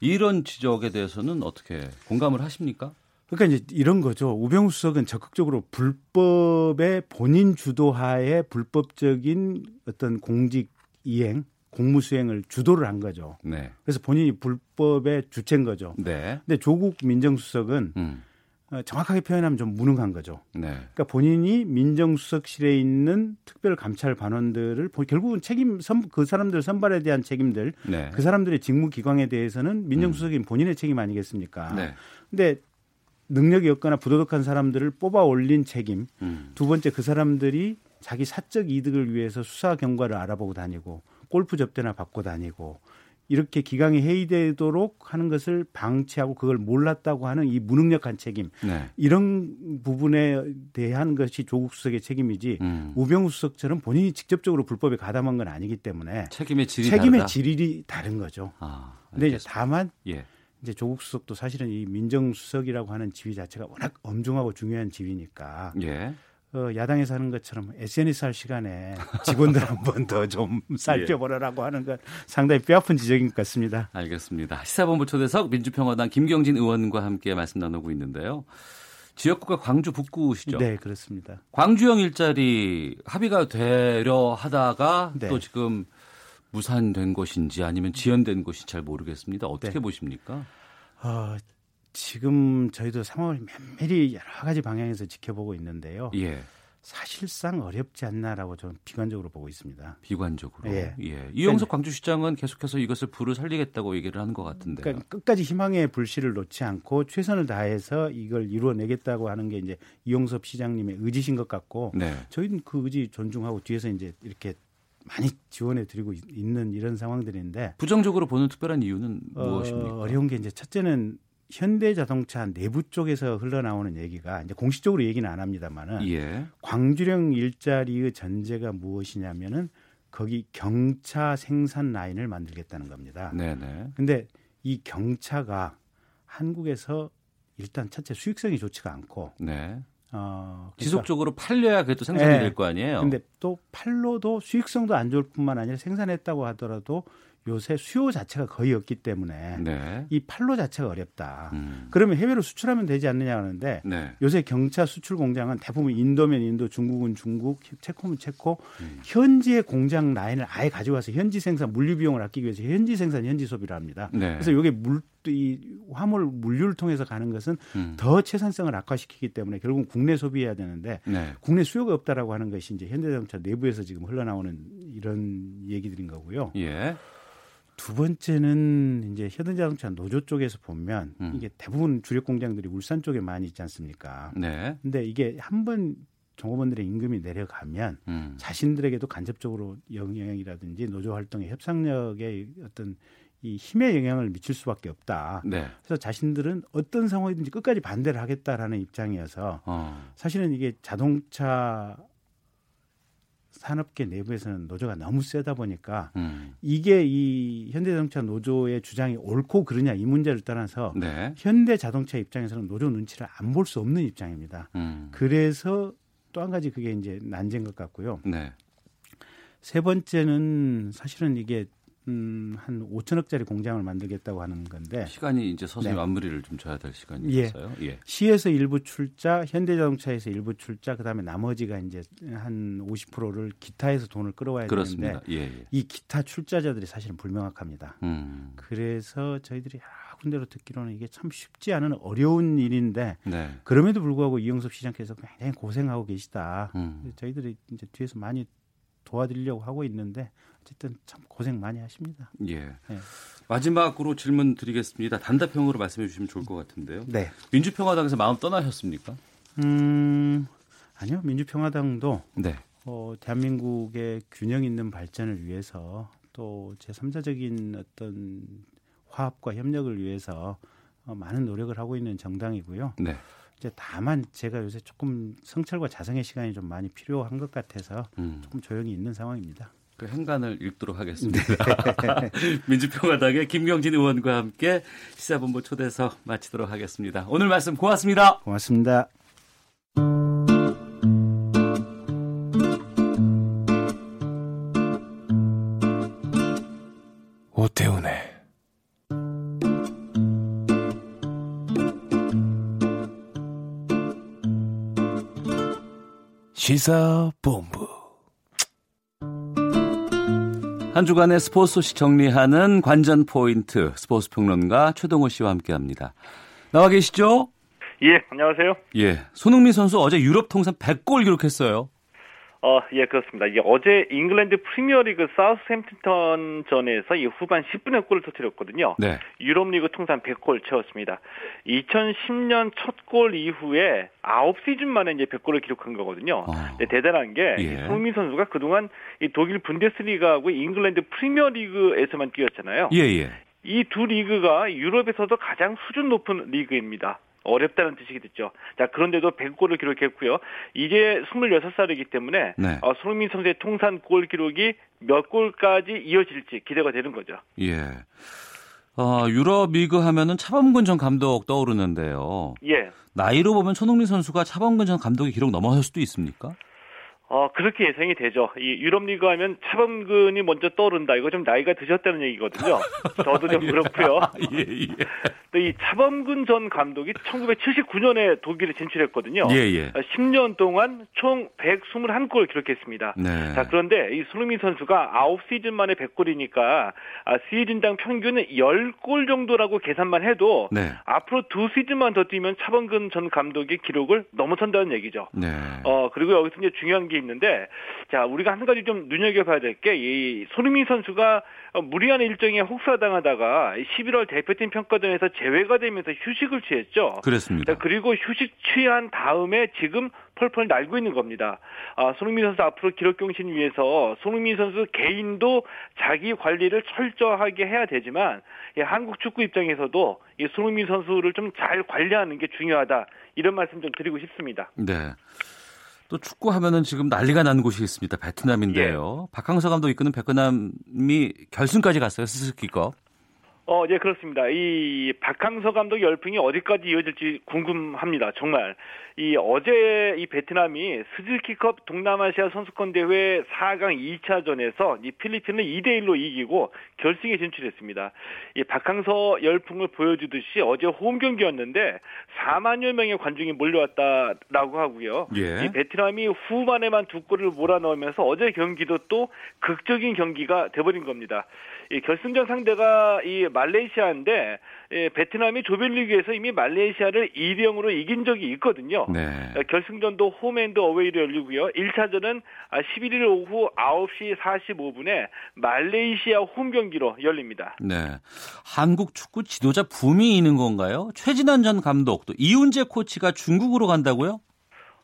이런 지적에 대해서는 어떻게 공감을 하십니까? 그러니까 이제 이런 거죠. 우병우 수석은 적극적으로 불법의 본인 주도하에 불법적인 어떤 공직 이행, 공무 수행을 주도를 한 거죠. 네. 그래서 본인이 불법의 주체인 거죠. 네. 근데 조국 민정수석은 음. 어, 정확하게 표현하면 좀 무능한 거죠. 네. 그러니까 본인이 민정수석실에 있는 특별감찰반원들을 보- 결국은 책임 선, 그 사람들 선발에 대한 책임들, 네. 그 사람들의 직무 기관에 대해서는 민정수석인 본인의 책임 아니겠습니까? 네. 근데 능력이 없거나 부도덕한 사람들을 뽑아 올린 책임. 음. 두 번째 그 사람들이 자기 사적 이득을 위해서 수사 경과를 알아보고 다니고 골프 접대나 받고 다니고 이렇게 기강이 회의되도록 하는 것을 방치하고 그걸 몰랐다고 하는 이 무능력한 책임 네. 이런 부분에 대한 것이 조국 수석의 책임이지 음. 우병우 수석처럼 본인이 직접적으로 불법에 가담한 건 아니기 때문에 책임의 질이 책임의 다르다? 질이 다른 거죠. 아, 근데 이제 다만 예. 이제 조국 수석도 사실은 이 민정수석이라고 하는 지위 자체가 워낙 엄중하고 중요한 지위니까 예. 어, 야당에서 하는 것처럼 SNS 할 시간에 직원들 한 번 더 좀 살펴보라라고 하는 건 상당히 뼈아픈 지적인 것 같습니다. 알겠습니다. 시사본부 초대석 민주평화당 김경진 의원과 함께 말씀 나누고 있는데요. 지역구가 광주 북구시죠? 네, 그렇습니다. 광주형 일자리 합의가 되려 하다가 네. 또 지금 무산된 것인지 아니면 지연된 것인지 잘 모르겠습니다. 어떻게 네. 보십니까? 어, 지금 저희도 상황을 면밀히 여러 가지 방향에서 지켜보고 있는데요. 예. 사실상 어렵지 않나라고 저는 비관적으로 보고 있습니다. 비관적으로. 예. 예. 이영석 광주시장은 계속해서 이것을 불을 살리겠다고 얘기를 하는 것 같은데요. 그러니까 끝까지 희망의 불씨를 놓지 않고 최선을 다해서 이걸 이루어내겠다고 하는 게 이제 이용섭 시장님의 의지신 것 같고 네. 저희는 그 의지 존중하고 뒤에서 이제 이렇게 많이 지원해 드리고 있는 이런 상황들인데 부정적으로 보는 특별한 이유는 어, 무엇입니까? 어려운 게 이제 첫째는 현대자동차 내부 쪽에서 흘러나오는 얘기가 이제 공식적으로 얘기는 안 합니다만은 예. 광주령 일자리의 전제가 무엇이냐면은 거기 경차 생산 라인을 만들겠다는 겁니다. 네네. 근데 이 경차가 한국에서 일단 첫째 수익성이 좋지가 않고 네. 어, 그러니까 지속적으로 팔려야 그래도 생산이 네. 될거 아니에요. 근데 또 팔로도 수익성도 안 좋을 뿐만 아니라 생산했다고 하더라도 요새 수요 자체가 거의 없기 때문에 네. 이 팔로 자체가 어렵다. 음. 그러면 해외로 수출하면 되지 않느냐 하는데 네. 요새 경차 수출 공장은 대부분 인도면 인도, 중국은 중국, 체코면 체코 음. 현지의 공장 라인을 아예 가져와서 현지 생산 물류 비용을 아끼기 위해서 현지 생산 현지 소비를 합니다. 네. 그래서 이게 물, 이 화물 물류를 통해서 가는 것은 음. 더 채산성을 악화시키기 때문에 결국은 국내 소비해야 되는데 네. 국내 수요가 없다라고 하는 것이 이제 현대자동차 내부에서 지금 흘러나오는 이런 얘기들인 거고요. 예. 두 번째는 이제 현대자동차 노조 쪽에서 보면 음. 이게 대부분 주력 공장들이 울산 쪽에 많이 있지 않습니까? 네. 근데 이게 한번 종업원들의 임금이 내려가면 음. 자신들에게도 간접적으로 영향이라든지 노조 활동의 협상력에 어떤 이 힘의 영향을 미칠 수밖에 없다. 네. 그래서 자신들은 어떤 상황이든지 끝까지 반대를 하겠다라는 입장이어서 어. 사실은 이게 자동차 산업계 내부에서는 노조가 너무 세다 보니까 음. 이게 이 현대자동차 노조의 주장이 옳고 그르냐 이 문제를 떠나서 네. 현대자동차 입장에서는 노조 눈치를 안 볼 수 없는 입장입니다. 음. 그래서 또 한 가지 그게 이제 난제인 것 같고요. 네. 세 번째는 사실은 이게 음, 한 5천억짜리 공장을 만들겠다고 하는 건데 시간이 이제 서서히 네. 마무리를 좀 줘야 될 시간이 예. 있어요. 예. 시에서 일부 출자, 현대자동차에서 일부 출자, 그다음에 나머지가 이제 한 50%를 기타에서 돈을 끌어와야 그렇습니다. 되는데 예, 예. 이 기타 출자자들이 사실은 불명확합니다. 음. 그래서 저희들이 여러 군데로 듣기로는 이게 참 쉽지 않은 어려운 일인데 네. 그럼에도 불구하고 이영섭 시장께서 굉장히 고생하고 계시다. 음. 저희들이 이제 뒤에서 많이 도와드리려고 하고 있는데 어쨌든 참 고생 많이 하십니다. 예. 네. 마지막으로 질문 드리겠습니다. 단답형으로 말씀해 주시면 좋을 것 같은데요. 네. 민주평화당에서 마음 떠나셨습니까? 음, 아니요. 민주평화당도 네. 어, 대한민국의 균형 있는 발전을 위해서 또 제3자적인 어떤 화합과 협력을 위해서 어, 많은 노력을 하고 있는 정당이고요. 네. 이제 다만 제가 요새 조금 성찰과 자성의 시간이 좀 많이 필요한 것 같아서 음. 조금 조용히 있는 상황입니다. 그 행간을 읽도록 하겠습니다. 민주평화당의 김경진 의원과 함께 시사본부 초대석 마치도록 하겠습니다. 오늘 말씀 고맙습니다. 고맙습니다. 오태훈의 시사본부 한 주간의 스포츠 소식 정리하는 관전 포인트 스포츠 평론가 최동호 씨와 함께합니다. 나와 계시죠? 예, 안녕하세요. 예, 손흥민 선수 어제 유럽 통산 100골 기록했어요. 어, 예, 그렇습니다. 이게 어제 잉글랜드 프리미어리그 사우스햄프턴 전에서 이 후반 10분에 골을 터뜨렸거든요. 네. 유럽리그 통산 100골 채웠습니다. 2010년 첫 골 이후에 9시즌 만에 이제 100골을 기록한 거거든요. 어. 네, 대단한 게 예. 손흥민 선수가 그동안 이 독일 분데스리가하고 잉글랜드 프리미어리그에서만 뛰었잖아요. 예, 예. 이두 리그가 유럽에서도 가장 수준 높은 리그입니다. 어렵다는 뜻이겠죠. 자, 그런데도 100골을 기록했고요. 이제 26살이기 때문에 네. 어, 손흥민 선수의 통산 골 기록이 몇 골까지 이어질지 기대가 되는 거죠. 예. 어, 유럽 리그 하면은 차범근 전 감독 떠오르는데요. 예. 나이로 보면 손흥민 선수가 차범근 전 감독의 기록 넘어설 수도 있습니까? 어, 그렇게 예상이 되죠. 이 유럽 리그 하면 차범근이 먼저 떠오른다. 이거 좀 나이가 드셨다는 얘기거든요. 저도 좀 그렇고요. 예, 예. 또 이 차범근 전 감독이 1979년에 독일에 진출했거든요. 예, 예. 10년 동안 총 121골 기록했습니다. 네. 자, 그런데 이 손흥민 선수가 9시즌 만에 100골이니까 아, 시즌당 평균 10골 정도라고 계산만 해도 네. 앞으로 두 시즌만 더 뛰면 차범근 전 감독의 기록을 넘어선다는 얘기죠. 네. 어, 그리고 여기서 이제 중요한 게 있는데, 자, 우리가 한 가지 좀 눈여겨봐야 될 게, 이 손흥민 선수가 어, 무리한 일정에 혹사당하다가 11월 대표팀 평가전에서 제외가 되면서 휴식을 취했죠. 그렇습니다. 자, 그리고 휴식 취한 다음에 지금 펄펄 날고 있는 겁니다. 아, 손흥민 선수 앞으로 기록 경신 위해서 손흥민 선수 개인도 자기 관리를 철저하게 해야 되지만 예, 한국 축구 입장에서도 이 손흥민 선수를 좀 잘 관리하는 게 중요하다. 이런 말씀 좀 드리고 싶습니다. 네. 또 축구 하면은 지금 난리가 난 곳이 있습니다. 베트남인데요. 박항서 감독 이끄는 베트남이 결승까지 갔어요. 스스키컵. 어, 예, 그렇습니다. 이 박항서 감독 열풍이 어디까지 이어질지 궁금합니다. 정말. 이 어제 이 베트남이 스즈키컵 동남아시아 선수권 대회 4강 2차전에서 이 필리핀을 2대 1로 이기고 결승에 진출했습니다. 이 박항서 열풍을 보여주듯이 어제 홈 경기였는데 4만여 명의 관중이 몰려왔다라고 하고요. 예. 이 베트남이 후반에만 두 골을 몰아넣으면서 어제 경기도 또 극적인 경기가 돼버린 겁니다. 이 결승전 상대가 이 말레이시아인데 예, 베트남이 조별리그에서 이미 말레이시아를 2대 0으로 이긴 적이 있거든요. 네. 어, 결승전도 홈앤드 어웨이로 열리고요. 1차전은 11일 오후 9시 45분에 말레이시아 홈 경기로 열립니다. 네. 한국 축구 지도자 붐이 있는 건가요? 최진환 전 감독 또 이훈재 코치가 중국으로 간다고요?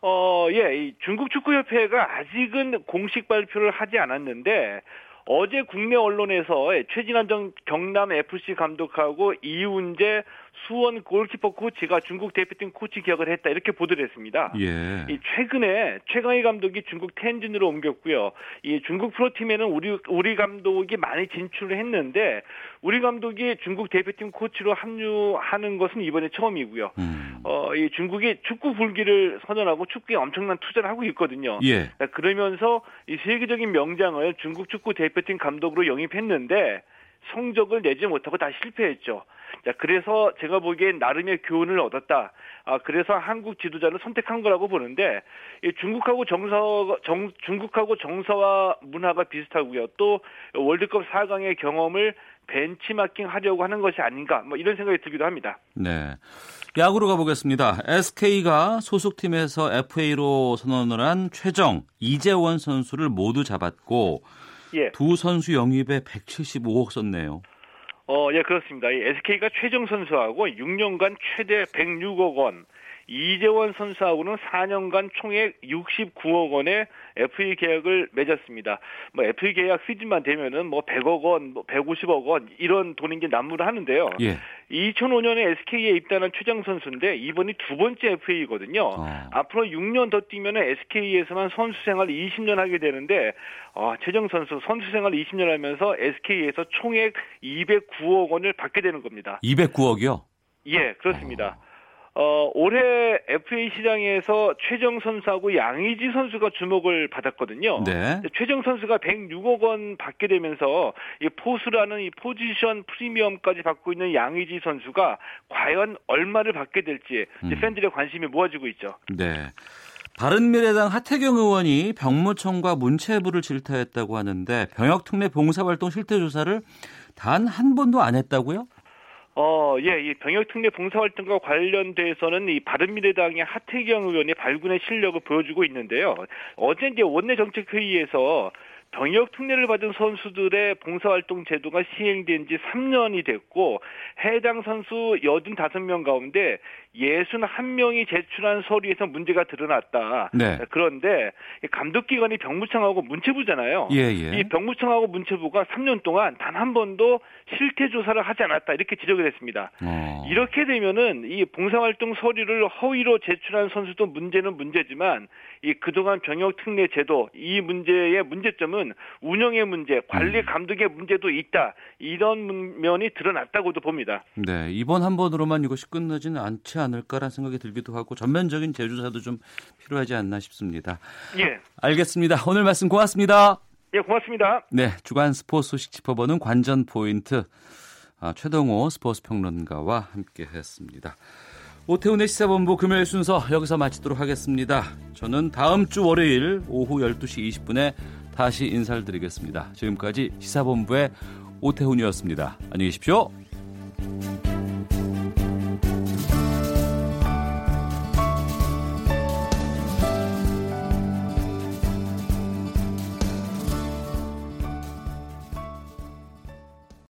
어, 예, 이 중국 축구협회가 아직은 공식 발표를 하지 않았는데 어제 국내 언론에서 최진환 전 경남 FC 감독하고 이훈재 수원 골키퍼 코치가 중국 대표팀 코치 기억을 했다 이렇게 보도를 했습니다. 예. 이 최근에 최강희 감독이 중국 텐진으로 옮겼고요. 이 중국 프로팀에는 우리 우리 감독이 많이 진출을 했는데 우리 감독이 중국 대표팀 코치로 합류하는 것은 이번에 처음이고요. 음. 어, 이 중국이 축구 불기를 선언하고 축구에 엄청난 투자를 하고 있거든요. 예. 그러면서 이 세계적인 명장을 중국 축구 대표팀 감독으로 영입했는데 성적을 내지 못하고 다 실패했죠. 자, 그래서 제가 보기엔 나름의 교훈을 얻었다. 아, 그래서 한국 지도자를 선택한 거라고 보는데, 이 중국하고 정서, 정, 중국하고 정서와 문화가 비슷하고요. 또 월드컵 4강의 경험을 벤치마킹 하려고 하는 것이 아닌가, 뭐 이런 생각이 들기도 합니다. 네. 야구로 가보겠습니다. SK가 소속팀에서 FA로 선언을 한 최정, 이재원 선수를 모두 잡았고, 예. 두 선수 영입에 175억 썼네요. 어, 예, 그렇습니다. 이 SK가 최정 선수하고 6년간 최대 106억 원, 이재원 선수하고는 4년간 총액 69억 원의 FA 계약을 맺었습니다. 뭐 FA 계약 시즌만 되면은 뭐 100억 원, 뭐 150억 원 이런 돈인 게 난무를 하는데요. 예. 2005년에 SK에 입단한 최정 선수인데 이번이 두 번째 FA거든요. 어. 앞으로 6년 더 뛰면 SK에서만 선수 생활 20년 하게 되는데 어, 최정 선수 선수 생활 20년 하면서 SK에서 총액 209억 원을 받게 되는 겁니다. 209억이요? 예, 그렇습니다. 어, 올해 FA 시장에서 최정 선수하고 양의지 선수가 주목을 받았거든요. 네. 최정 선수가 106억 원 받게 되면서 이 포수라는 이 포지션 프리미엄까지 받고 있는 양의지 선수가 과연 얼마를 받게 될지 음. 팬들의 관심이 모아지고 있죠. 네. 바른미래당 하태경 의원이 병무청과 문체부를 질타했다고 하는데 병역특례 봉사활동 실태 조사를 단 한 번도 안 했다고요? 어, 예, 이 병역특례 봉사활동과 관련돼서는 이 바른미래당의 하태경 의원이 발군의 실력을 보여주고 있는데요. 어제 이제 원내정책회의에서 병역 특례를 받은 선수들의 봉사활동 제도가 시행된 지 3년이 됐고 해당 선수 85명 가운데 61명이 제출한 서류에서 문제가 드러났다. 네. 그런데 감독기관이 병무청하고 문체부잖아요. 예, 예. 이 병무청하고 문체부가 3년 동안 단 한 번도 실태 조사를 하지 않았다. 이렇게 지적을 했습니다. 어. 이렇게 되면은 이 봉사활동 서류를 허위로 제출한 선수도 문제는 문제지만 이 그동안 병역 특례 제도 이 문제의 문제점은 운영의 문제, 관리 음. 감독의 문제도 있다. 이런 문- 면이 드러났다고도 봅니다. 네, 이번 한 번으로만 이것이 끝나지는 않지 않을까라는 생각이 들기도 하고 전면적인 재조사도 좀 필요하지 않나 싶습니다. 예. 알겠습니다. 오늘 말씀 고맙습니다. 예, 고맙습니다. 네, 주간 스포츠 소식 짚어보는 관전 포인트 아, 최동호 스포츠 평론가와 함께했습니다. 오태훈의 시사본부 금요일 순서 여기서 마치도록 하겠습니다. 저는 다음 주 월요일 오후 12시 20분에 다시 인사를 드리겠습니다. 지금까지 시사본부의 오태훈이었습니다. 안녕히 계십시오.